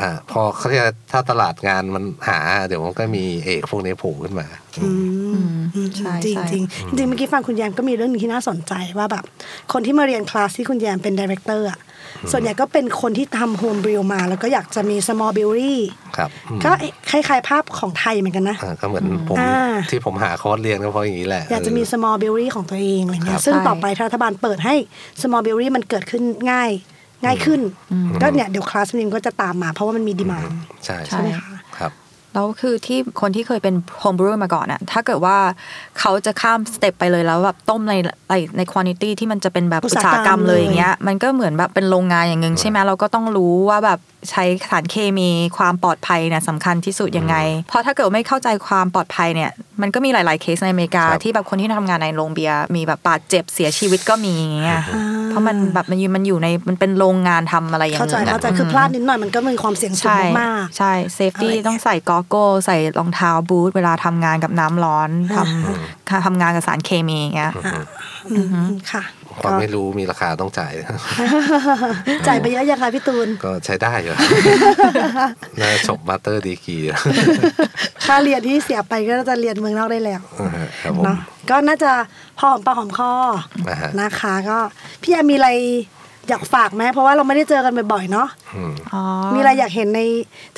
อ่า พอเขาเรียกถ้าตลาดงานมันหา เดี๋ยวมันก็มีเอกพวกนี้โผล่ขึ้นมาอืมอืมใช่จริงใช่จริงจริงเมื่อกี้ฟังคุณแยมก็มีเรื่องหนึ่งที่น่าสนใจว่าแบบ คนที่มาเรียนคลาสที่คุณแยมเป็น director อะ ส่วนใหญ่ก็เป็นคนที่ทำ homebrew มา แล้วก็อยากจะมี small brewery ครับอืมก็คล้ายๆภาพของไทยเหมือนกันนะอ่าก็เหมือนผมอ่า ที่ผมหาคอร์สเรียนก็เพราะอย่างนี้แหละอยากจะมี เออ small brewery ของตัวเองอะไรเงี้ยครับ ซึ่งใช่ ต่อไปถ้ารัฐบาลเปิดให้ small brewery มันเกิดขึ้นง่ายง่ายขึ้น ก็เนี่ยเดี๋ยวคลาสนี้ก็จะตามมาเพราะว่ามันมี demandใช่ใช่ ใช่ไหมคะครับ แล้วคือที่คนที่เคยเป็นโฮ brew มาก่อนอะถ้าเกิดว่าเขาจะข้าม step ไปเลยแล้วแบบต้มในในใน quantity ที่มันจะเป็นแบบอุอุตตสาสาหหกกรรรรมมเลเลยยอย่างเงี้ยมันก็เหมือนแบบเป็นโรงงานอย่างหนึ่งใช่ไหมเราก็ต้องรู้ว่าแบบ ใช้สารเคมีความปลอดภัยเนี่ยสำคัญที่สุดยังไง เพราะถ้าเกิดไม่เข้าใจความปลอดภัยเนี่ยมันก็มีหลาย ๆเคสในอเมริกาครับที่แบบคนที่ทำงานในโรงเบียร์มีแบบบาดเจ็บเสียชีวิตก็มีอย่างเงี้ยเพราะมันแบบมันอยู่มันอยู่ในมันเป็นโรงงานทำอะไรอย่างเงี้ยเข้าใจเข้าใจคือพลาดนิดหน่อยอยมันก็มีความเสี่ยงสูงใช่มากใช่ safety อะไรอย่างเงี้ยต้องใส่ goggle ใส่รองเท้าบูทเวลาทำงานกับน้ำร้อนทำทำงานกับสารเคมีอย่างเงี้ยๆอืมค่ะ ความไม่รู้มีราคาต้องจ่าย จ่ายไปเยอะยังคะพี่ตูน ก็ใช้ได้อยู่น่าจบ master degreeค่าเรียนที่เสียไปก็จะเรียนเมืองนอกได้แล้วครับผมเนาะก็น่าจะพอหอมปากหอมคออ่าฮะนะคะ ก็พี่แอมมีอะไรอยากฝากไหมเพราะว่าเราไม่ได้เจอกันบ่อยๆเนาะอืมอ๋อมีอะไรอยากเห็นใน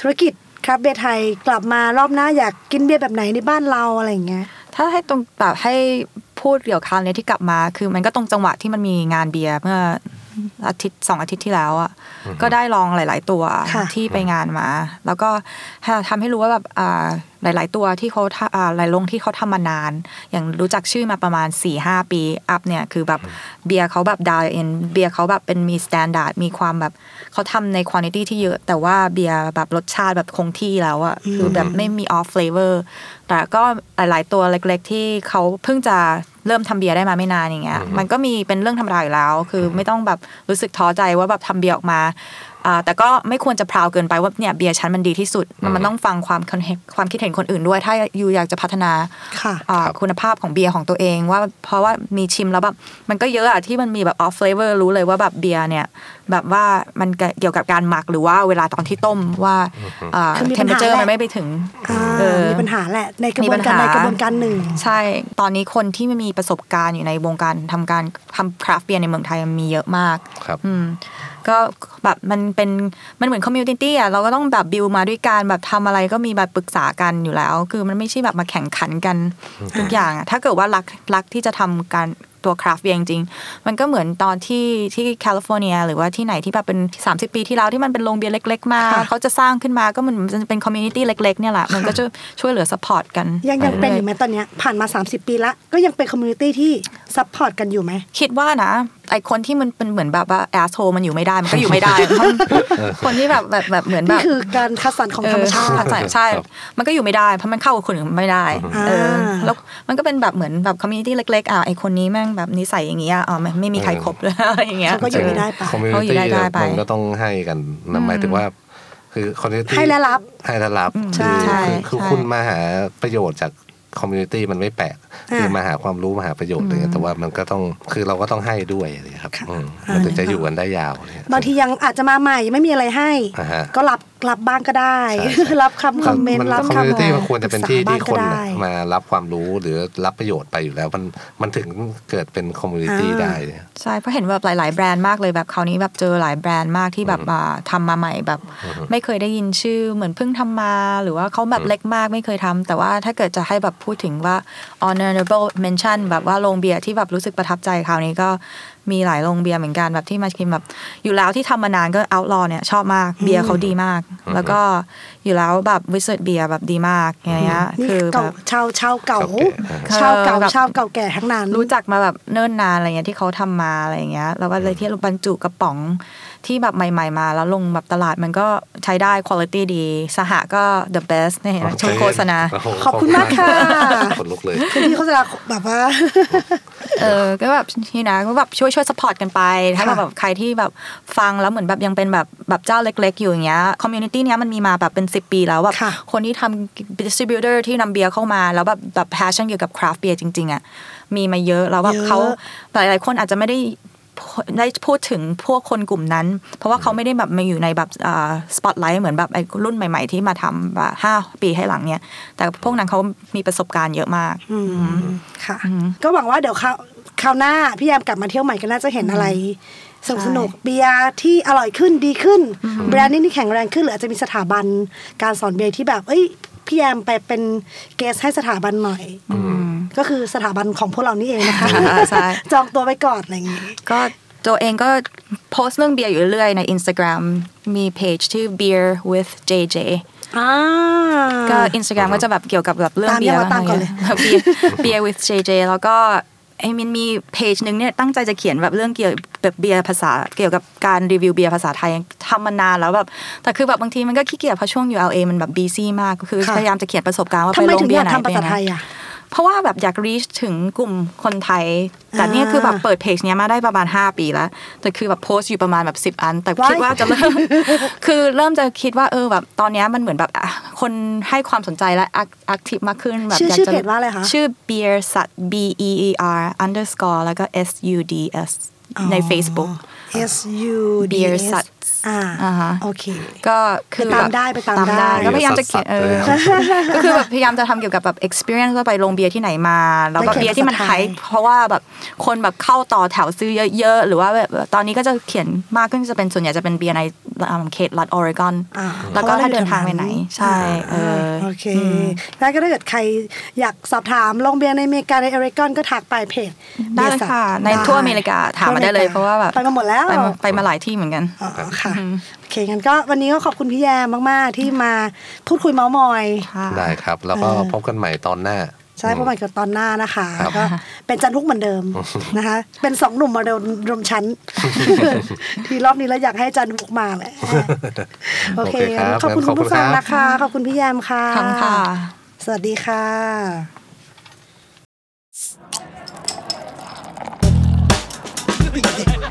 ธุรกิจครับเบียร์ไทยกลับมารอบหน้าอยากกินเบียร์แบบไหนในบ้านเราอะไรอย่างเงี้ยถ้าให้ตรงแบบให้ พูดเกี่ยวกับคราวเนี้ยที่กลับมา คือมันก็ตรงจังหวะที่มันมีงานเบียร์เมื่ออาทิตย์สองอาทิตย์ที่แล้วอะก็ได้ลองหลาย ๆ ตัวค่ะที่ไปงานมา แล้วก็ทำให้รู้ว่าแบบอ่าหลาย ๆ ตัวที่เขาทำอ่าหลายโรงที่เขาทำมานาน อย่างรู้จักชื่อมาประมาณสี่ห้าปี up เนี่ยคือแบบเบียร์เขาแบบ dialed in เบียร์เขาแบบเป็นมี standard มีความแบบเขาทำในคุณ i t y ที่เยอะ แต่ว่าเบียร์แบบรสชาติแบบคงที่แล้วอะคือแบบไม่มี off flavor แต่ก็หลาย ๆ ตัวเล็ก ๆ ที่เขาเพิ่งจะ เริ่มทำเบียร์ได้มาไม่นานอย่างเงี้ยมันก็มีเป็นเรื่องธรรมดาอยู่แล้ว คือไม่ต้องแบบรู้สึกท้อใจว่าแบบทำเบียร์ออกมาอ่า แต่ก็ไม่ควรจะ proud เกินไปว่าเนี่ยเบียร์ฉันมันดีที่สุด มันมันต้องฟังความคิดเห็นความคิดเห็นคนอื่นด้วย ถ้าอยู่อยากจะพัฒนาค่ะอ่าคุณภาพของเบียร์ของตัวเอง ว่าเพราะว่ามีชิมแล้วแบบมันก็เยอะอะที่มันมีแบบ off flavor รู้เลยว่าแบบเบียร์เนี่ยแบบว่ามันเกี่ยวกับการหมักหรือว่าเวลาตอนที่ต้มว่าอ่าคือมีปัญหาร์เจอร์แหละมันไม่ไปถึงอ่าเออมีปัญหาแหละในกระบวนการมีใดปัญหากระบวนการหนึ่งใช่ตอนนี้คนที่ไม่มีประสบการณ์อยู่ในวงการทำการทำคราฟต์เบียร์ในเมืองไทยมีเยอะมากครับอืม ก็แบบมันเป็นมันเหมือน community อะเราก็ต้องแบบบิวมาด้วยการแบบทำอะไรก็มีแบบปรึกษากันอยู่แล้ว คือมันไม่ใช่แบบมาแข่งขันกันทุกอย่างอะถ้าเกิดว่ารักรักที่จะทำการตัวคราฟต์เบียร์จริงๆมันก็เหมือนตอนที่ที่แคลิฟอร์เนีย หรือว่าที่ไหนที่แบบเป็น 30 ปีที่แล้วที่มันเป็นโรงเบียร์เล็ก ๆ มาค่ะเขาจะสร้างขึ้นมาก็เหมือนมันจะเป็น community เล็ก ๆ เนี่ยแหละ มันก็จะช่วยเหลือ support กัน ยังยังเป็นอยู่ไหมตอนเนี้ยผ่านมา 30 ปีละก็ยังเป็น community ที่support กันอยู่ไหมคิดว่านะไอคนที่มันเป็นเหมือนแบบว่าแอสโ e มันอยู่ไม่ได้มันก็อยู่ไม่ได้เพราะคนที่แบบแบบแบบเหมือนแบนี่คือการคัดสรรของธรรมชาติเออใช่ใช่ มันก็อยู่ไม่ได้เพราะมันเข้ากับคนอื่นไม่ได้อ่าเออแล้วมันก็เป็นแบบเหมือนแบบ community เล็กๆอะไอคนนี้แม่งแบบนิสัยอย่างเงี้ยอะไม่ไม่มีใครคบเลยอะไรอย่างเงี้ยเขาก็อยู่ไม่ได้ปะ community เขาอยู่ได้ได้ไปมันก็ต้องให้กันนะหมายถึงว่าคือ community ให้และรับให้และรับใช่คือคือคือใช่คุณมาหาประโยชน์จาก community มันไม่แปลกอ่าคือมาหาความรู้มาหาประโยชน์อะไรเงี้ยแต่ว่ามันก็ต้องคือเราก็ต้องให้ด้วยอะไรครับอืมมันถึงจะอยู่กันได้ยาวเนี่ยบางทียังอาจจะมาใหม่ยังไม่มีอะไรให้อ่าฮะก็รับ รับบ้างก็ได้ใช่ใช่รับคำ comment รับ community คำมันควรจะเป็นที่ที่คนปรึกษาบ้างก็ได้มารับความรู้หรือรับประโยชน์ไปอยู่แล้ว มันมันถึงเกิดเป็น community อ่าได้เนี่ยใช่เพราะเห็นแบบหลาย ๆ แบรนด์มากเลยแบบคราวนี้แบบเจอหลายแบรนด์มากที่แบบอ่าทำมาใหม่แบบ ไม่เคยได้ยินชื่อเหมือนเพิ่งทำมา หรือว่าเขาแบบเล็กมากไม่เคยทำแต่ว่าถ้าเกิดจะให้แบบพูดถึงว่า honorable mention แบบว่าโรงเบียร์ที่แบบรู้สึกประทับใจคราวนี้ก็ มีหลายโรงเบียร์เหมือนกันแบบที่มากินแบบอยู่แล้วที่ทำมานานก็ outlaw เนี่ยชอบมากเบียร์เขาดีมาก แล้วก็อยู่แล้วแบบวิส a ตเบียร์แบบดีมากอย่างเงี้ยนี่คือแบเก่าบชาวชาวเก่าเก่าแก่ชาวเก่าเออแบบชาวเก่าแก่ทั้งนั้นรู้จักมาแบบเนิ่นนานอะไรเงี้ยที่เขาทำมาอะไรเงี้ยแล้วก็เลยที่บรรจุกระป๋อง ที่แบบใหม่ๆ มาแล้วลงแบบตลาดมันก็ใช้ได้คุณภาพดี สหก็ the best เนี่ยเห็นไหมชมโฆษณาโโหขอบคุณมากค่ะขนลุกเลยคือที่โฆษณาแบบว่า เออก็แบบนี่นะก็แบบช่วยช่วย support กันไป ถ้าค่ะแบบใครที่แบบฟังแล้วเหมือนแบบยังเป็นแบบแบบเจ้าเล็ก ๆ อยู่อย่างเงี้ย community เนี้ยมันมีมาแบบเป็น 10 ปีแล้วแบบค่ะคนที่ทำ distributor ที่นำเบียร์เข้ามา แล้วแบบแบบ passion เกี่ยวกับคราฟต์เบียร์จริงๆอะมีมาเยอะแล้วแบบเยอะเขาหลายๆคนอาจจะไม่ได้ ได้พูดถึงพวกคนกลุ่มนั้น เพราะว่าเขาไม่ได้แบบมาอยู่ในแบบสปอตไลท์เหมือนแบบไอ้รุ่นใหม่ ๆ ที่มาทำแบบห้าปีให้หลังเนี่ย แต่พวกนั้นเขามีประสบการณ์เยอะมากอืมค่ะ ก็หวังว่าเดี๋ยวคราวคราวหน้าพี่แยมกลับมาเที่ยวใหม่ก็น่าจะเห็นอะไรสนุกสนุกเบียร์ที่อร่อยขึ้นดีขึ้น แบรนด์นี่แข็งแรงขึ้นหรืออาจจะมีสถาบันการสอนเบียร์ที่แบบเอ้ย พี่แยมไปเป็นเกสให้สถาบันหน่อยก็คือสถาบันของพวกเรานี่เองนะคะอ่าใช่จองตัวไปก่อนอะไรอย่างงี้ก็ตัวเองก็โพสต์เรื่องเบียร์อยู่เรื่อยๆใน Instagram มีเพจชื่อ beer with JJ อ่าก็ Instagram ก็จะแบบเกี่ยวกับแบบเรื่องตามเบียร์ยังว่าตามก่อนเลยเบียร์ beer with JJ แล้วก็ไอ้มินมีเพจหนึ่งเนี่ยตั้งใจจะเขียนแบบเรื่องเกี่ยว แบบเบียร์ภาษาเกี่ยวกับการรีวิวเบียร์ภาษาไทยทำมานานแล้วแบบแต่คือแบบบางทีมันก็ขี้เกียจเพราะช่วงอยู่ LA มันแบบบีซี่มากก็คือค่ะพยายามจะเขียนประสบการณ์ว่าทำไปไมลงถึงเบีอยยาร์กไหนทำภาเป็นษายังไทไงยอะเพราะว่าแบบอยาก reach ถึงกลุ่มคนไทย แต่เนี่ยคือแบบเปิดเพจเนี้ยมาได้ประมาณ 5 ปีแล้ว แต่คือแบบโพสต์อยู่ประมาณแบบ 10 อัน แต่คิดว่าจะเริ่ม คือเริ่มจะคิดว่าเออแบบตอนเนี้ยมันเหมือนแบบอะคนให้ความสนใจและ active มากขึ้นแบบชื่ออยากชื่อจะเพจว่าอะไรคะ ชื่อ beer sut b e e r underscore แล้วก็ s u d s ใน Facebook S U D Beer S Suts อ่าอ่าฮะโอเค ก็คือไปตามแบบได้ไปตามได้ก็พยายามจะเขียนเออก็คือแบบพยายามจะทำเกี่ยวกับแบบ experience ว่าไปลงเบียร์ที่ไหนมาแล้วก็ไม่เขียนเบียร์ที่มันภาษาไฮไทยเพราะว่าแบบคนแบบเข้าต่อแถวซื้อเยอะๆหรือว่าแบบตอนนี้ก็จะเขียนมากขึ้นจะเป็นส่วนใหญ่จะเป็นเบียร์ในอ่าเขตรัฐออริกอนอ่าแล้วก็พระถ้าว่เดินทางไปไหนใช่เออโอเคแล้วก็ถ้าเกิดใครอยากสอบถามลงเบียร์ในอเมริกาในออริกอนก็ทักไปเพจได้เลยค่ะในทั่วอเมริกาถามมาได้เลยเพราะว่าแบบไปมาหมดแล้วไปมาไปมาหลายที่เหมือนกันอ๋อค่ะโอเคงั้นก็วันนี้ก็ขอบคุณพี่แยมมากๆ ที่มาพูดคุยเมาส์มอยค่ะได้ครับ แล้วก็พบกันใหม่ตอนหน้าใช่พบกันกับตอนหน้านะคะครับก็เป็นจันทุกเหมือนเดิมนะคะ เป็นสองหนุ่มมาเดิมรวมชั้น ทีรอบนี้เราอยากให้จันทุกมาแหละโอเคโอเคครับงั้นขอบคุณงั้นขคุอบณคุณผู้ฟังครับนะคะ ขอบคุณพี่แยมค่ะขอบคุณค่ะสวัสดีค่ะ Yeah.